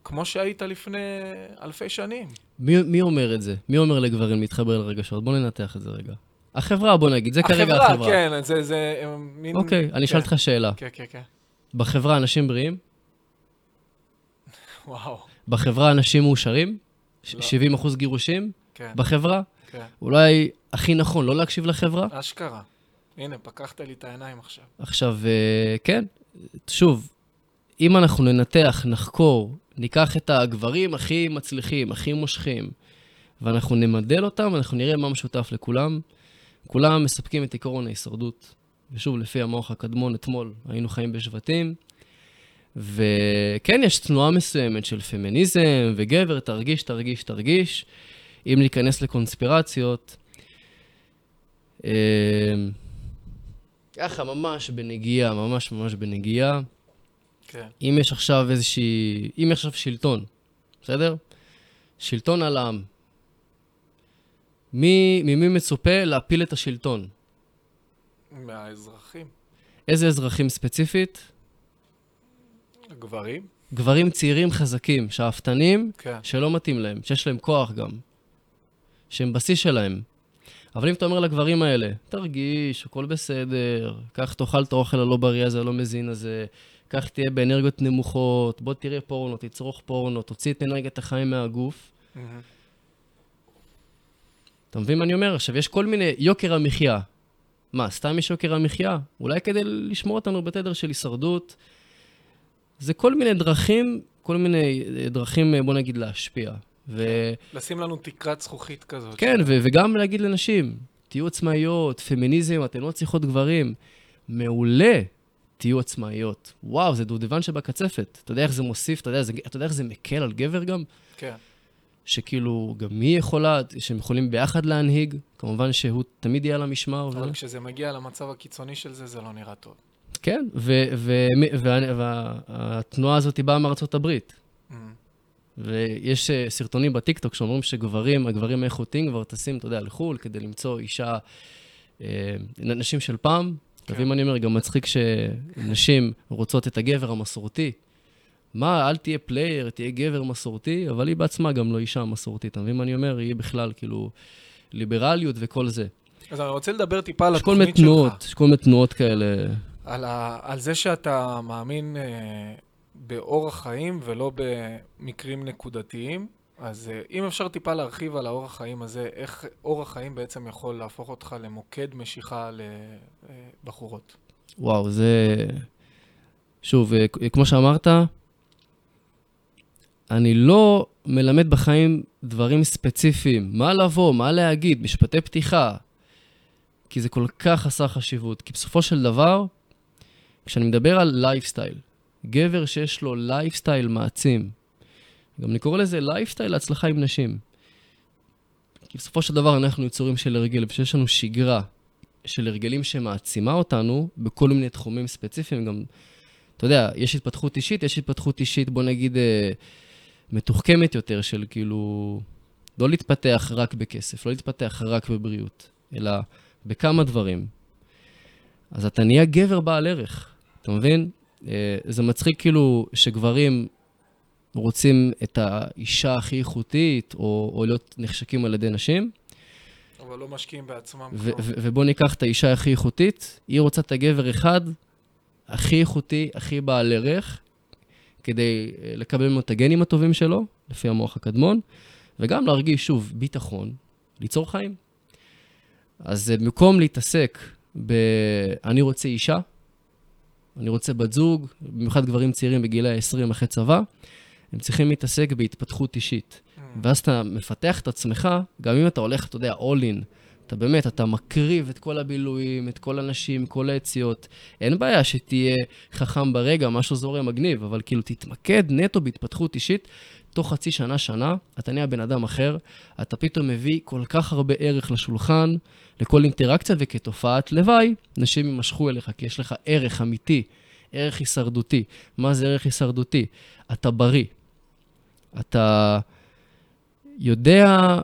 כמו שהיית לפני אלפי שנים. מי, מי אומר את זה? מי אומר לגברים להתחבר לרגשות? בוא ננתח את זה רגע. החברה, בוא נגיד, זה כרגע החברה. החברה, כן, זה, זה מין... אוקיי, אני אשאל כן, אותך שאלה. כן, כן, כן. בחברה אנשים בריאים? וואו, בחברה אנשים מאושרים? לא. 70 אחוז גירושים? כן, בחברה? כן. אולי הכי נכון לא להקשיב לחברה? אשכרה. הנה, פקחת לי את העיניים עכשיו. עכשיו, אה, כן, שוב, אם אנחנו ננתח, נחקור, ניקח את הגברים הכי מצליחים, הכי מושכים, ואנחנו נמדל אותם, אנחנו נראה מה משותף לכולם. כולם מספקים את עקרון ההישרדות. ושוב, לפי המוח הקדמון, אתמול היינו חיים בשבטים, וכן, יש תנועה מסוימת של פמיניזם, וגבר, תרגיש, תרגיש, תרגיש. אם ניכנס לקונספירציות, אה, ככה, ממש בנגיעה, ממש ממש בנגיעה. כן. אם יש עכשיו איזושהי... אם יש עכשיו שלטון, בסדר? שלטון על העם. מי, ממי מצופה להפיל את השלטון? מהאזרחים. איזה אזרחים ספציפית? הגברים? גברים צעירים חזקים, שאפתנים, כן. שלא מתאים להם, שיש להם כוח גם. שהם בשיא שלהם. אבל אם אתה אומר לגברים האלה, תרגיש, הכל בסדר, קח תאכל את האוכל הלא בריא הזה, הלא מזין הזה, קח תהיה באנרגיות נמוכות, בוא תראה פורנו, תצרוך פורנו, תוציא את אנרגיית החיים מהגוף. מהמם. אתה מבין מה אני אומר? עכשיו, יש כל מיני יוקר המחיה. מה, סתם יש יוקר המחיה? אולי כדי לשמור אותנו בתדר של הישרדות. זה כל מיני דרכים, כל מיני אה, דרכים, אה, בוא נגיד, להשפיע. וכן, לשים לנו תקרת זכוכית כזאת. ו- וגם להגיד לנשים, תהיו עצמאיות, פמיניזם, אתן לא צריכות גברים. מעולה, תהיו עצמאיות. וואו, זה דובדבן שבקצפת. אתה יודע איך זה מוסיף, אתה יודע, זה, אתה יודע איך זה מקל על גבר גם? כן. שכאילו, גם היא יכולה, שהם יכולים ביחד להנהיג, כמובן שהוא תמיד יהיה על המשמר. ו... אבל כשזה מגיע למצב הקיצוני של זה, זה לא נראה טוב. כן, והתנועה הזאת באה מארצות הברית. מהמם. ויש אה, סרטונים בטיקטוק שאומרים שגברים, הגברים האיכותיים כבר טסים, אתה יודע, לחו"ל כדי למצוא אישה, אה, נשים של פעם. מבין מה אני אומר? גם מצחיק שנשים רוצות את הגבר המסורתי. מה, אל תהיה player, תהיה גבר מסורתי, אבל היא בעצמה גם לא אישה מסורתית. אתה מבין מה אני אומר? היא בכלל, כאילו, ליברליות וכל זה. אז אני רוצה לדבר טיפה על יש כל מיני התוכנית שלך. תנועות, יש כל מיני תנועות כאלה. על, ה, על זה שאתה מאמין אה, באורח חיים ולא במקרים נקודתיים. אז אה, אם אפשר טיפה להרחיב על האורח חיים הזה, איך אורח חיים בעצם יכול להפוך אותך למוקד משיכה לבחורות. וואו, זה... שוב, אה, כמו שאמרת, אני לא מלמד בחיים דברים ספציפיים. מה לבוא, מה להגיד, משפטי פתיחה. כי זה כל כך חסר חשיבות. כי בסופו של דבר, כשאני מדבר על לייפסטייל, גבר שיש לו לייפסטייל מעצים, גם אני קורא לזה לייפסטייל להצלחה עם נשים. כי בסופו של דבר אנחנו יצורים של הרגל, ושיש לנו שגרה של הרגלים שמעצימה אותנו בכל מיני תחומים ספציפיים. גם, אתה יודע, יש התפתחות אישית, יש התפתחות אישית, בוא נגיד, אה, מתוחכמת יותר, של כאילו, לא להתפתח רק בכסף, לא להתפתח רק בבריאות, אלא בכמה דברים. אז אתה נהיה גבר בעל ערך, אתה מבין? אה, זה מצחיק כאילו שגברים רוצים את האישה הכי איכותית, או, או להיות נחשקים על ידי נשים, אבל לא משקיעים בעצמם ו- כלום. ו- ובוא ניקח את האישה הכי איכותית, היא רוצה את הגבר אחד, הכי איכותי, הכי בעל ערך, כדי אה, לקבל ממנו את הגנים הטובים שלו, לפי המוח הקדמון, וגם להרגיש, שוב, ביטחון, ליצור חיים. אז אה, במקום להתעסק ב... אני רוצה אישה, אני רוצה בת זוג, במיוחד גברים צעירים בגילי ה-20 אחרי צבא, הם צריכים להתעסק בהתפתחות אישית. ואז אתה מפתח את עצמך, גם אם אתה הולך, אתה יודע, all in, אתה באמת, אתה מקריב את כל הבילויים, את כל הנשים, כל היציאות. אין בעיה שתהיה חכם ברגע, משהו זורם מגניב, אבל כאילו תתמקד נטו בהתפתחות אישית. תוך חצי שנה, שנה, אתה נהיה בן אדם אחר, אתה פתאום מביא כל כך הרבה ערך לשולחן, לכל אינטראקציה, וכתופעת לוואי, נשים יימשכו אליך, כי יש לך ערך אמיתי, ערך הישרדותי. מה זה ערך הישרדותי? אתה בריא. אתה יודע,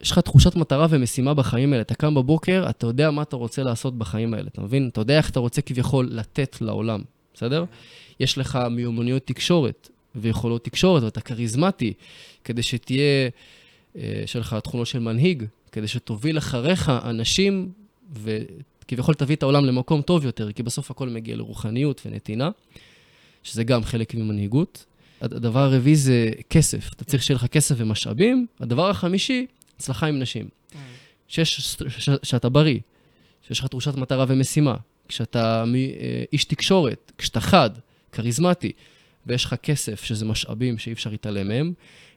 יש לך תחושת מטרה ומשימה בחיים האלה. אתה קם בבוקר, אתה יודע מה אתה רוצה לעשות בחיים האלה, אתה מבין? אתה יודע איך אתה רוצה כביכול לתת לעולם, בסדר? יש לך מיומנויות תקשורת ויכולות תקשורת, ואתה כריזמטי, כדי שתהיה, אה, יש לך תכונות של מנהיג, כדי שתוביל אחריך אנשים, וכביכול תביא את העולם למקום טוב יותר, כי בסוף הכל מגיע לרוחניות ונתינה, שזה גם חלק ממנהיגות. הדבר הרביעי זה כסף. אתה צריך שיהיה לך כסף ומשאבים. הדבר החמישי, הצלחה עם נשים. שיש, שאתה בריא, שיש לך תחושת מטרה ומשימה, כשאתה אה, איש תקשורת, כשאתה חד, כריזמטי, ויש לך כסף, שזה משאבים שאי אפשר להתעלם מהם,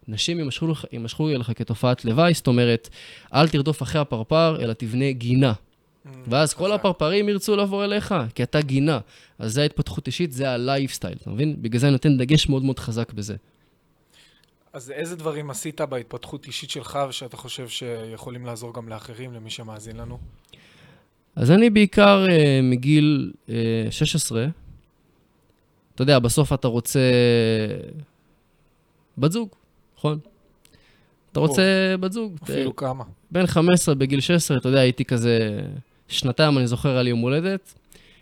נשים יימשכו, יימשכו אליך כתופעת לוואי, זאת אומרת, אל תרדוף אחרי הפרפר, אלא תבנה גינה. Mm, ואז כל הפרפרים ירצו לבוא אליך, כי אתה גינה. אז זה ההתפתחות אישית, זה הלייפסטייל, אתה מבין? בגלל זה אני נותן דגש מאוד מאוד חזק בזה. אז איזה דברים עשית בהתפתחות אישית שלך, ושאתה חושב שיכולים לעזור גם לאחרים, למי שמאזין לנו? אז אני בעיקר uh, מגיל uh, 16, אתה יודע, בסוף אתה רוצה בת זוג, נכון? אתה רוצה בת זוג. אפילו כמה. בן 15 בגיל 16, אתה יודע, הייתי כזה, שנתיים אני זוכר על יום הולדת,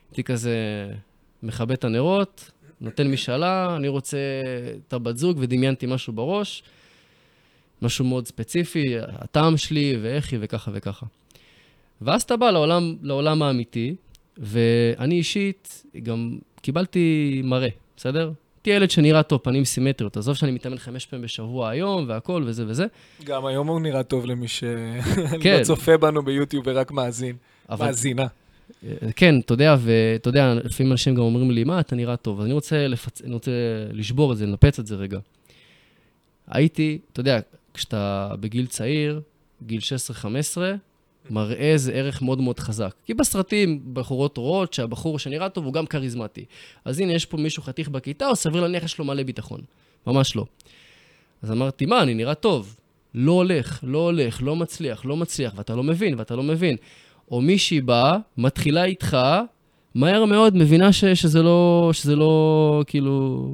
הייתי כזה מכבה את הנרות, נותן משאלה, אני רוצה את הבת זוג, ודמיינתי משהו בראש, משהו מאוד ספציפי, הטעם שלי ואיך היא וככה וככה. ואז אתה בא לעולם, לעולם האמיתי, ואני אישית גם קיבלתי מראה, בסדר? תהיה ילד שנראה טוב, פנים סימטריות. עזוב שאני מתאמן חמש פעמים בשבוע היום, והכל, וזה וזה. גם היום הוא נראה טוב למי שלא כן. צופה בנו ביוטיוב ורק מאזין. אבל... מאזינה. כן, אתה יודע, ואתה יודע, לפעמים אנשים גם אומרים לי, מה, אתה נראה טוב. אז אני רוצה, לפצ... אני רוצה לשבור את זה, לנפץ את זה רגע. הייתי, אתה יודע, כשאתה בגיל צעיר, גיל 16-15, מראה זה ערך מאוד מאוד חזק. כי בסרטים, בחורות רואות שהבחור שנראה טוב הוא גם כריזמטי. אז הנה, יש פה מישהו חתיך בכיתה, או סביר להניח יש לו מלא ביטחון. ממש לא. אז אמרתי, מה, אני נראה טוב. לא הולך, לא הולך, לא מצליח, לא מצליח, ואתה לא מבין, ואתה לא מבין. או מישהי באה, מתחילה איתך, מהר מאוד מבינה ש, שזה לא, שזה לא, כאילו,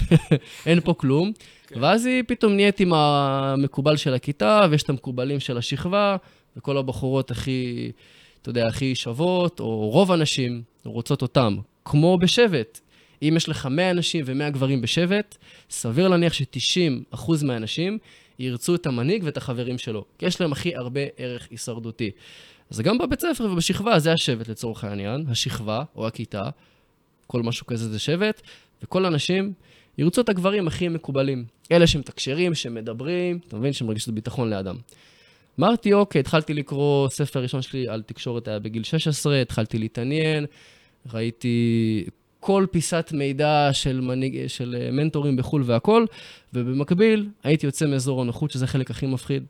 אין פה כלום. כן. ואז היא פתאום נהיית עם המקובל של הכיתה, ויש את המקובלים של השכבה, וכל הבחורות הכי, אתה יודע, הכי שוות, או רוב הנשים רוצות אותם. כמו בשבט. אם יש לך 100 אנשים ו-100 גברים בשבט, סביר להניח ש-90% מהאנשים ירצו את המנהיג ואת החברים שלו. כי יש להם הכי הרבה ערך הישרדותי. אז גם בבית ספר ובשכבה זה השבט לצורך העניין, השכבה או הכיתה, כל משהו כזה זה שבט, וכל האנשים ירצו את הגברים הכי מקובלים. אלה שמתקשרים, שמדברים, אתה מבין? שמרגישים ביטחון לאדם. אמרתי, אוקיי, התחלתי לקרוא, ספר ראשון שלי על תקשורת היה בגיל 16, התחלתי להתעניין, ראיתי כל פיסת מידע של, מנהיג, של אה, מנטורים בחו"ל והכול, ובמקביל הייתי יוצא מאזור הנוחות, שזה החלק הכי מפחיד.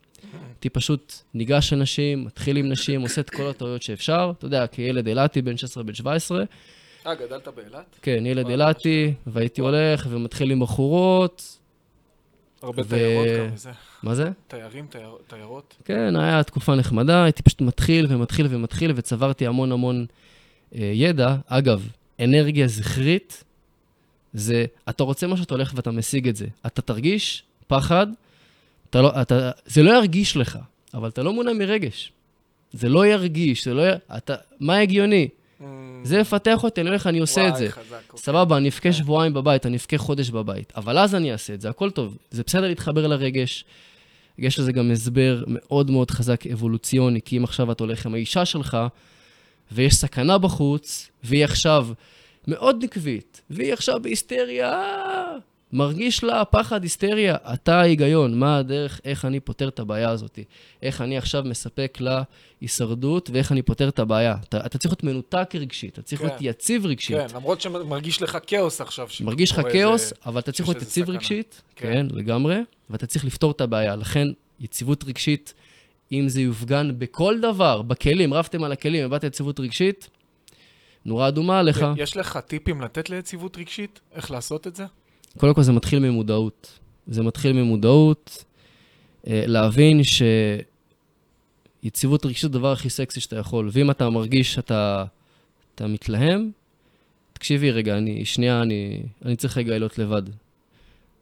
הייתי פשוט ניגש אנשים, מתחיל עם נשים, עושה את כל הטעויות שאפשר. אתה יודע, כילד אילתי, בן 16, בן 17. אה, גדלת באילת? כן, ילד אילתי, והייתי הולך ומתחיל עם בחורות. הרבה תיירות גם מזה. מה זה? תיירים, תיירות. כן, היה תקופה נחמדה, הייתי פשוט מתחיל ומתחיל ומתחיל, וצברתי המון המון אה, ידע. אגב, אנרגיה זכרית, זה, אתה רוצה משהו, אתה הולך ואתה משיג את זה. אתה תרגיש פחד, אתה לא, אתה, זה לא ירגיש לך, אבל אתה לא מונע מרגש. זה לא ירגיש, זה לא י... אתה, מה הגיוני? Mm. זה יפתח אותי, אני אומר לך, אני עושה וואי, את זה. חזק, אוקיי. סבבה, אני אבכה שבועיים בבית, אני אבכה חודש בבית, אבל אז אני אעשה את זה, הכל טוב. זה בסדר להתחבר לרגש. יש לזה גם הסבר מאוד מאוד חזק אבולוציוני, כי אם עכשיו אתה הולך עם האישה שלך, ויש סכנה בחוץ, והיא עכשיו מאוד נקבית, והיא עכשיו בהיסטריה, מרגיש לה פחד, היסטריה, אתה ההיגיון, מה הדרך, איך אני פותר את הבעיה הזאת, איך אני עכשיו מספק לה הישרדות ואיך אני פותר את הבעיה. אתה, אתה צריך להיות מנותק רגשית, אתה צריך כן. להיות יציב רגשית. כן, למרות שמרגיש לך כאוס עכשיו. מרגיש לך כאוס, איזה- אבל אתה צריך להיות יציב סכנה. רגשית, כן. כן, לגמרי, ואתה צריך לפתור את הבעיה. לכן, יציבות רגשית, אם זה יופגן בכל דבר, בכלים, רבתם על הכלים, הבאת יציבות רגשית, נורה אדומה עליך. יש לך טיפים לתת ליציבות רגשית? איך לעשות את זה? קודם כל זה מתחיל ממודעות. זה מתחיל ממודעות, אה, להבין שיציבות רגשית זה הדבר הכי סקסי שאתה יכול. ואם אתה מרגיש שאתה אתה מתלהם, תקשיבי רגע, אני, שנייה, אני, אני צריך רגע להיות לבד.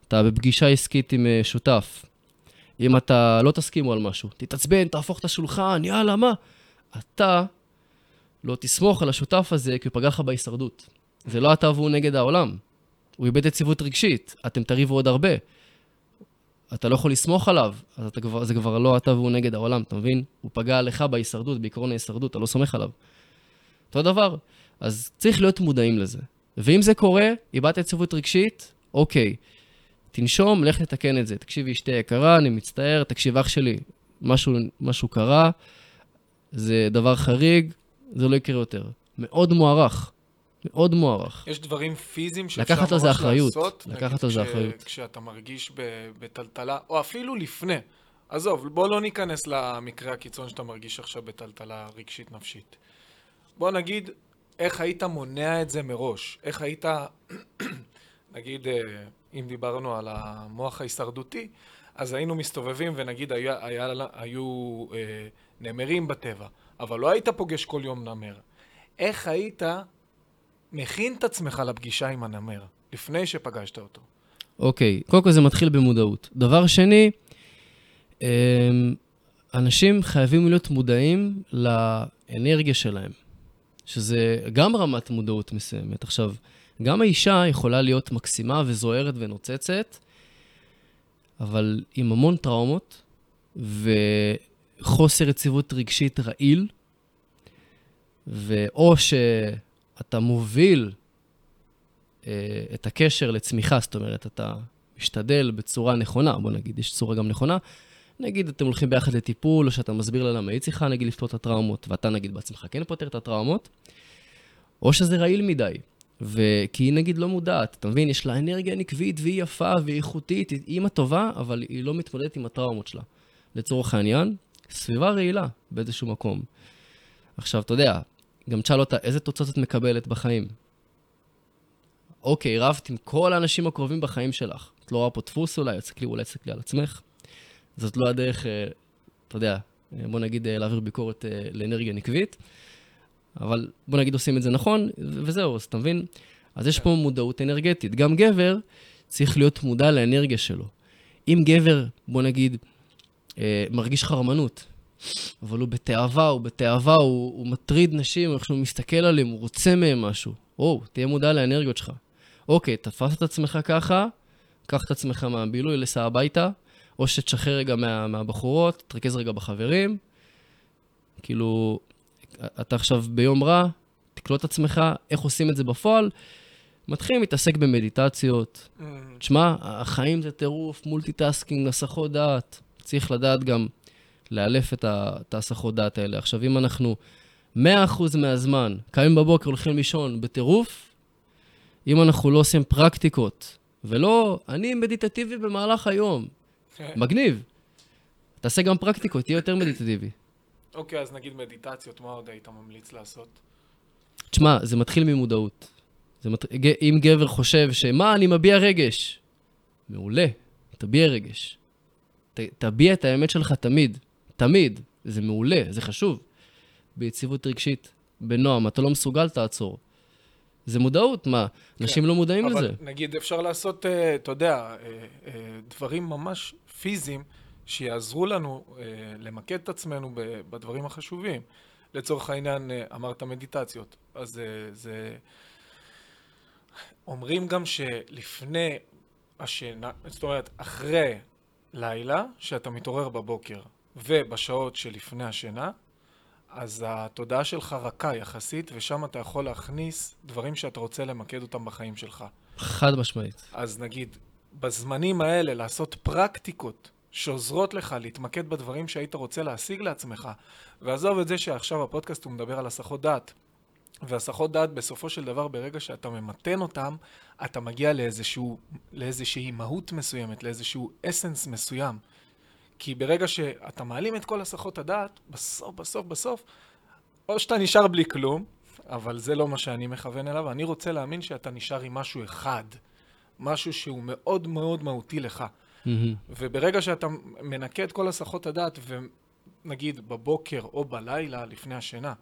אתה בפגישה עסקית עם אה, שותף. אם אתה לא תסכימו על משהו, תתעצבן, תהפוך את השולחן, יאללה, מה? אתה לא תסמוך על השותף הזה, כי הוא פגע לך בהישרדות. זה לא אתה והוא נגד העולם. הוא איבד יציבות רגשית, אתם תריבו עוד הרבה. אתה לא יכול לסמוך עליו, אז אתה כבר, זה כבר לא אתה והוא נגד העולם, אתה מבין? הוא פגע לך בהישרדות, בעקרון ההישרדות, אתה לא סומך עליו. אותו דבר. אז צריך להיות מודעים לזה. ואם זה קורה, איבדת יציבות רגשית, אוקיי. תנשום, לך לתקן את זה. תקשיבי, אשתי יקרה, אני מצטער, תקשיב, אח שלי, משהו, משהו קרה, זה דבר חריג, זה לא יקרה יותר. מאוד מוערך. מאוד מוערך. יש דברים פיזיים שאפשר לקחת ממש על זה אחריות. לעשות? לקחת על זה אחריות. כשאתה מרגיש בטלטלה, או אפילו לפני. עזוב, בוא לא ניכנס למקרה הקיצון שאתה מרגיש עכשיו בטלטלה רגשית נפשית. בוא נגיד, איך היית מונע את זה מראש? איך היית, נגיד, אה, אם דיברנו על המוח ההישרדותי, אז היינו מסתובבים ונגיד היה, היה, היו אה, נמרים בטבע, אבל לא היית פוגש כל יום נמר. איך היית מכין את עצמך לפגישה עם הנמר, לפני שפגשת אותו. אוקיי, קודם כל זה מתחיל במודעות. דבר שני, אמ, אנשים חייבים להיות מודעים לאנרגיה שלהם, שזה גם רמת מודעות מסוימת. עכשיו, גם האישה יכולה להיות מקסימה וזוהרת ונוצצת, אבל עם המון טראומות וחוסר יציבות רגשית רעיל, ואו שאתה מוביל אה, את הקשר לצמיחה, זאת אומרת, אתה משתדל בצורה נכונה, בוא נגיד, יש צורה גם נכונה. נגיד, אתם הולכים ביחד לטיפול, או שאתה מסביר לה למה היא צריכה, נגיד, לפתור את הטראומות, ואתה, נגיד, בעצמך כן פותר את הטראומות, או שזה רעיל מדי, וכי היא, נגיד, לא מודעת, אתה מבין? יש לה אנרגיה נקבית, והיא יפה, והיא איכותית, היא אימא טובה, אבל היא לא מתמודדת עם הטראומות שלה. לצורך העניין, סביבה רעילה באיזשהו מקום. עכשיו, אתה יודע, גם תשאל אותה, איזה תוצאות את מקבלת בחיים? אוקיי, רבת עם כל האנשים הקרובים בחיים שלך. את לא רואה פה דפוס אולי, תסתכלי, אולי תסתכלי על עצמך. זאת לא הדרך, אה, אתה יודע, אה, בוא נגיד אה, להעביר ביקורת לאנרגיה נקבית, אבל בוא נגיד עושים את זה נכון, וזהו, אז אתה מבין? אז יש פה מודעות אנרגטית. גם גבר צריך להיות מודע לאנרגיה שלו. אם גבר, בוא נגיד, מרגיש חרמנות, אבל הוא בתאווה, הוא בתאווה, הוא, הוא מטריד נשים, איך שהוא מסתכל עליהם, הוא רוצה מהם משהו. או, תהיה מודע לאנרגיות שלך. אוקיי, תפס את עצמך ככה, קח את עצמך מהבילוי, לסע הביתה, או שתשחרר רגע מה, מהבחורות, תרכז רגע בחברים. כאילו, אתה עכשיו ביום רע, תקלוט את עצמך, איך עושים את זה בפועל. מתחילים להתעסק במדיטציות. תשמע, החיים זה טירוף, multitasking, הסחות דעת. צריך לדעת גם לאלף את ההסחות דעת האלה. עכשיו, אם אנחנו 100% מהזמן, קמים בבוקר, הולכים לישון בטירוף, אם אנחנו לא עושים פרקטיקות, ולא, אני מדיטטיבי במהלך היום, מגניב. תעשה גם פרקטיקות, תהיה יותר מדיטטיבי. אוקיי, אז נגיד מדיטציות, מה עוד היית ממליץ לעשות? תשמע, זה מתחיל ממודעות. זה מת... אם גבר חושב שמה, אני מביע רגש, מעולה, תביע רגש. ת... תביע את האמת שלך תמיד, תמיד. זה מעולה, זה חשוב. ביציבות רגשית, בנועם, אתה לא מסוגל, תעצור. זה מודעות, מה? אנשים לא מודעים אבל לזה. נגיד אפשר לעשות, אה, אתה יודע, אה, אה, דברים ממש פיזיים שיעזרו לנו אה, למקד את עצמנו בדברים החשובים. לצורך העניין, אה, אמרת מדיטציות, אז אה, זה... אומרים גם שלפני השינה, זאת אומרת, אחרי לילה, שאתה מתעורר בבוקר ובשעות שלפני השינה, אז התודעה שלך רכה יחסית, ושם אתה יכול להכניס דברים שאתה רוצה למקד אותם בחיים שלך. חד משמעית. אז נגיד, בזמנים האלה לעשות פרקטיקות שעוזרות לך להתמקד בדברים שהיית רוצה להשיג לעצמך, ועזוב את זה שעכשיו הפודקאסט הוא מדבר על הסחות דעת. והסחות דעת בסופו של דבר, ברגע שאתה ממתן אותם, אתה מגיע לאיזשהו, לאיזושהי מהות מסוימת, לאיזשהו אסנס מסוים. כי ברגע שאתה מעלים את כל הסחות הדעת, בסוף, בסוף, בסוף, או שאתה נשאר בלי כלום, אבל זה לא מה שאני מכוון אליו, אני רוצה להאמין שאתה נשאר עם משהו אחד, משהו שהוא מאוד מאוד מהותי לך. Mm-hmm. וברגע שאתה מנקה את כל הסחות הדעת, ונגיד בבוקר או בלילה לפני השינה,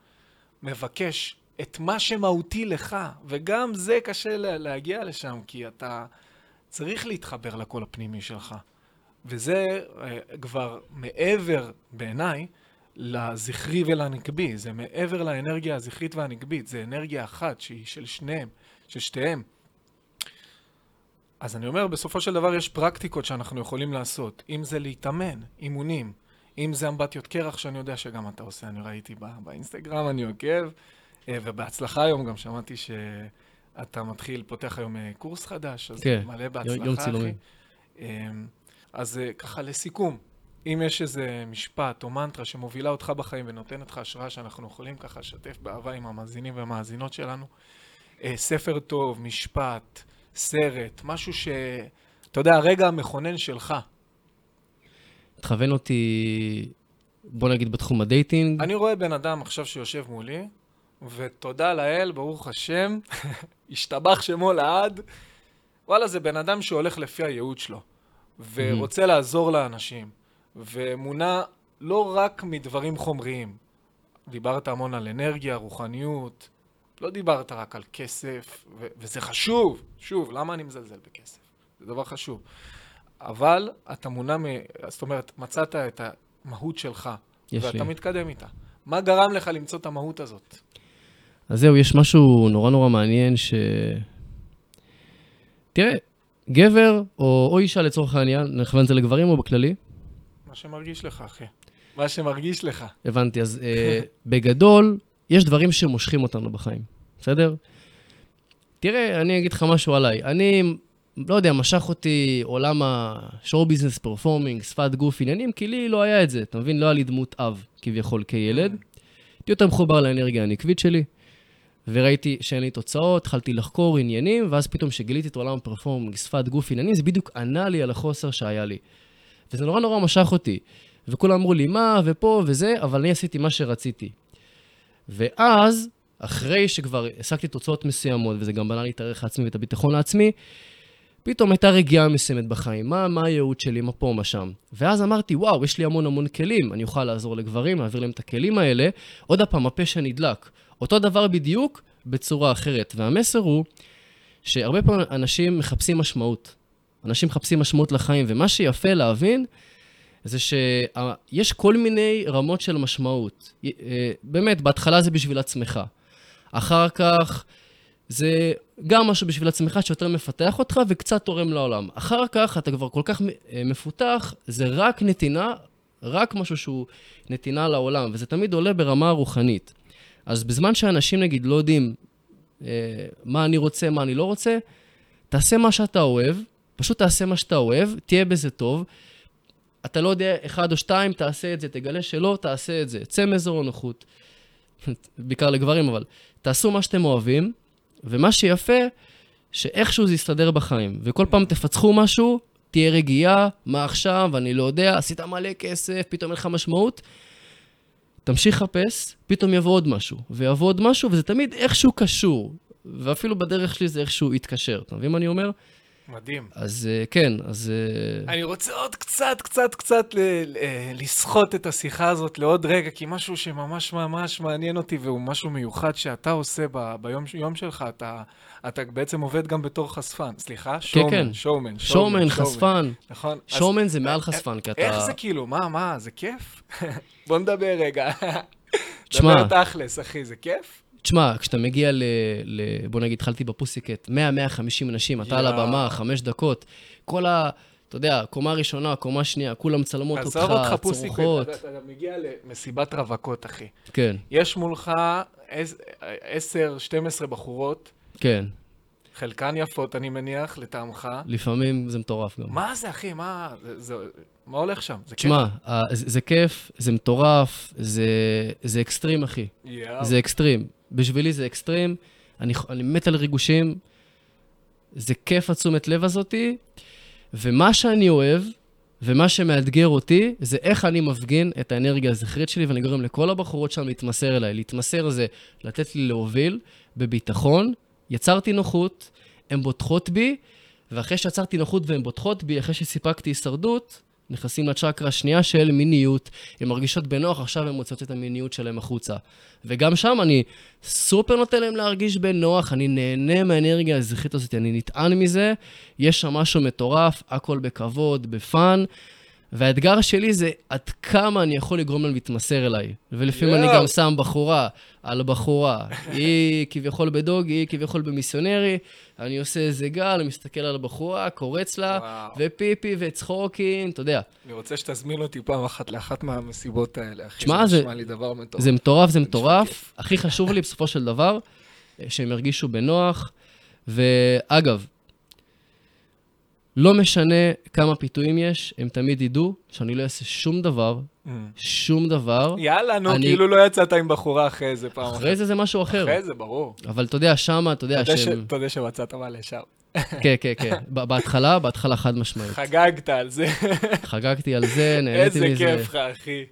מבקש את מה שמהותי לך, וגם זה קשה להגיע לשם, כי אתה צריך להתחבר לקול הפנימי שלך. וזה uh, כבר מעבר, בעיניי, לזכרי ולנקבי. זה מעבר לאנרגיה הזכרית והנקבית. זה אנרגיה אחת שהיא של שניהם, של שתיהם. אז אני אומר, בסופו של דבר יש פרקטיקות שאנחנו יכולים לעשות. אם זה להתאמן, אימונים. אם זה אמבטיות קרח, שאני יודע שגם אתה עושה, אני ראיתי בא, באינסטגרם, אני עוקב. אה, ובהצלחה היום גם שמעתי שאתה מתחיל, פותח היום אה, קורס חדש, אז כן, מלא בהצלחה, יום צילומים. אמ, אז אה, ככה לסיכום, אם יש איזה משפט או מנטרה שמובילה אותך בחיים ונותנת לך השראה שאנחנו יכולים ככה לשתף באהבה עם המאזינים והמאזינות שלנו, ספר טוב, משפט, סרט, משהו ש... אתה יודע, הרגע המכונן שלך. תכוון אותי, בוא נגיד, בתחום ה dating. אני רואה בן אדם עכשיו שיושב מולי, ותודה לאל, ברוך השם, השתבח שמו לעד. וואלה, זה בן אדם שהולך לפי הייעוד שלו, ורוצה mm-hmm. לעזור לאנשים, ומונע לא רק מדברים חומריים. דיברת המון על אנרגיה, רוחניות, לא דיברת רק על כסף, ו- וזה חשוב. שוב, למה אני מזלזל בכסף? זה דבר חשוב. אבל אתה מונע מ... זאת אומרת, מצאת את המהות שלך, ואתה לי. מתקדם איתה. מה גרם לך למצוא את המהות הזאת? אז זהו, יש משהו נורא נורא מעניין ש... תראה, גבר או, או אישה לצורך העניין, נכוון את זה לגברים או בכללי? מה שמרגיש לך, אחי. מה שמרגיש לך. הבנתי, אז אה, בגדול, יש דברים שמושכים אותנו בחיים, בסדר? תראה, אני אגיד לך משהו עליי. אני, לא יודע, משך אותי עולם השואו ביזנס פרפורמינג, שפת גוף, עניינים, כי לי לא היה את זה, אתה מבין? לא היה לי דמות אב, כביכול, כילד. הייתי יותר מחובר לאנרגיה הנקבית שלי. וראיתי שאין לי תוצאות, התחלתי לחקור עניינים, ואז פתאום כשגיליתי את עולם הפרפורמינג, שפת גוף עניינים, זה בדיוק ענה לי על החוסר שהיה לי. וזה נורא נורא משך אותי. וכולם אמרו לי, מה, ופה, וזה, אבל אני עשיתי מה שרציתי. ואז, אחרי שכבר השגתי תוצאות מסוימות, וזה גם בנה לי את הערך העצמי ואת הביטחון העצמי, פתאום הייתה רגיעה מסוימת בחיים, מה, מה הייעוד שלי, מה פה, מה שם. ואז אמרתי, וואו, יש לי המון המון כלים, אני אוכל לעזור לגברים, להעביר להם את הכלים האלה. עוד פעם, הפשע נדלק. אותו דבר בדיוק בצורה אחרת. והמסר הוא שהרבה פעמים אנשים מחפשים משמעות. אנשים מחפשים משמעות לחיים, ומה שיפה להבין זה שיש כל מיני רמות של משמעות. אה, באמת, בהתחלה זה בשביל עצמך. אחר כך זה גם משהו בשביל עצמך שיותר מפתח אותך וקצת תורם לעולם. אחר כך אתה כבר כל כך אה, מפותח, זה רק נתינה, רק משהו שהוא נתינה לעולם, וזה תמיד עולה ברמה רוחנית. אז בזמן שאנשים נגיד לא יודעים אה, מה אני רוצה, מה אני לא רוצה, תעשה מה שאתה אוהב, פשוט תעשה מה שאתה אוהב, תהיה בזה טוב. אתה לא יודע, אחד או שתיים, תעשה את זה, תגלה שלא, תעשה את זה. צא מאזור הנוחות. בעיקר לגברים, אבל תעשו מה שאתם אוהבים, ומה שיפה, שאיכשהו זה יסתדר בחיים. וכל פעם תפצחו משהו, תהיה רגיעה, מה עכשיו, אני לא יודע, עשית מלא כסף, פתאום אין לך משמעות. תמשיך לחפש, פתאום יבוא עוד משהו, ויבוא עוד משהו, וזה תמיד איכשהו קשור. ואפילו בדרך שלי זה איכשהו יתקשר. אתה מבין מה אני אומר? מדהים. אז uh, כן, אז... Uh... אני רוצה עוד קצת, קצת, קצת ל- לסחוט את השיחה הזאת לעוד רגע, כי משהו שממש ממש מעניין אותי, והוא משהו מיוחד שאתה עושה ב- ביום יום שלך, אתה, אתה בעצם עובד גם בתור חשפן. סליחה? שואומן, כן, כן. שואומן. שואומן, חשפן. נכון. שואומן זה מעל חשפן, כי אתה... איך זה כאילו? מה, מה, זה כיף? בוא נדבר רגע. תשמע... דבר תכלס, אחי, זה כיף? תשמע, כשאתה מגיע ל... ל בוא נגיד, התחלתי בפוסיקט, 100-150 אנשים, אתה על הבמה, חמש דקות, כל ה... אתה יודע, קומה ראשונה, קומה שנייה, כולם מצלמות אותך, צרוחות. עזוב אותך פוסיקט, אתה מגיע למסיבת רווקות, אחי. כן. יש מולך 10-12 בחורות. כן. חלקן יפות, אני מניח, לטעמך. לפעמים זה מטורף גם. מה זה, אחי? מה, זה, זה, מה הולך שם? זה תשמע, ה- זה, זה כיף, זה מטורף, זה, זה אקסטרים, אחי. כיף? יאו. זה אקסטרים. בשבילי זה אקסטרים, אני, אני מת על ריגושים, זה כיף התשומת לב הזאתי, ומה שאני אוהב, ומה שמאתגר אותי, זה איך אני מפגין את האנרגיה הזכרית שלי, ואני גורם לכל הבחורות שם להתמסר אליי. להתמסר זה לתת לי להוביל בביטחון, יצרתי נוחות, הן בוטחות בי, ואחרי שיצרתי נוחות והן בוטחות בי, אחרי שסיפקתי הישרדות, נכנסים לצ'קרה השנייה של מיניות, הן מרגישות בנוח, עכשיו הן מוצאות את המיניות שלהן החוצה. וגם שם אני סופר נותן להם להרגיש בנוח, אני נהנה מהאנרגיה הזכרית הזאת, אני נטען מזה, יש שם משהו מטורף, הכל בכבוד, בפאן, והאתגר שלי זה עד כמה אני יכול לגרום להם להתמסר אליי. ולפעמים אני יואו. גם שם בחורה על בחורה. היא כביכול בדוגי, היא כביכול במיסיונרי, אני עושה איזה גל, מסתכל על הבחורה, קורץ לה, וואו. ופיפי וצחוקים, אתה יודע. אני רוצה שתזמין אותי פעם אחת לאחת מהמסיבות האלה, אחי. תשמע, זה- נשמע לי דבר מטורף. זה מטורף, זה מטורף. הכי חשוב לי בסופו של דבר, שהם ירגישו בנוח. ואגב, לא משנה כמה פיתויים יש, הם תמיד ידעו שאני לא אעשה שום דבר, Mm. שום דבר. יאללה, נו, אני- כאילו לא יצאת עם בחורה אחרי איזה פעם אחת. אחרי זה זה משהו אחר. אחרי זה, ברור. אבל אתה יודע, שמה, אתה יודע תודה ש- שהם... תודה שמצאת מה לשם. כן, כן, כן. בהתחלה, בהתחלה חד משמעית. חגגת על זה. חגגתי על זה, נהניתי איזה מזה. כיף לך, אחי.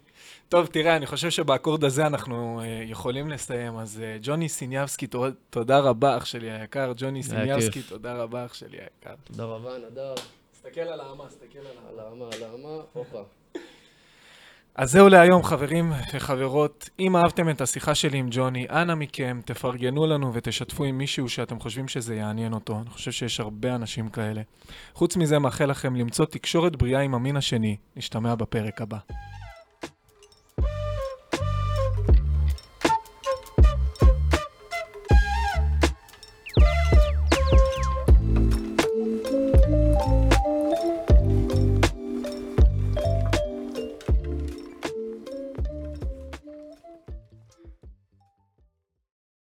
טוב, תראה, אני חושב שבאקורד הזה אנחנו אה, יכולים לסיים. אז אה, ג'וני סיניאבסקי, תודה רבה, אח שלי היקר. ג'וני סיניאבסקי. תודה רבה, אח שלי היקר. תודה רבה, נדב. תסתכל על האמה, תסתכל על האמה. על האמה, על האמה, הופה. אז זהו להיום, חברים וחברות. אם אהבתם את השיחה שלי עם ג'וני, אנא מכם, תפרגנו לנו ותשתפו עם מישהו שאתם חושבים שזה יעניין אותו. אני חושב שיש הרבה אנשים כאלה. חוץ מזה, מאחל לכם למצוא תקשורת בריאה עם המין השני. נשתמע בפרק הבא.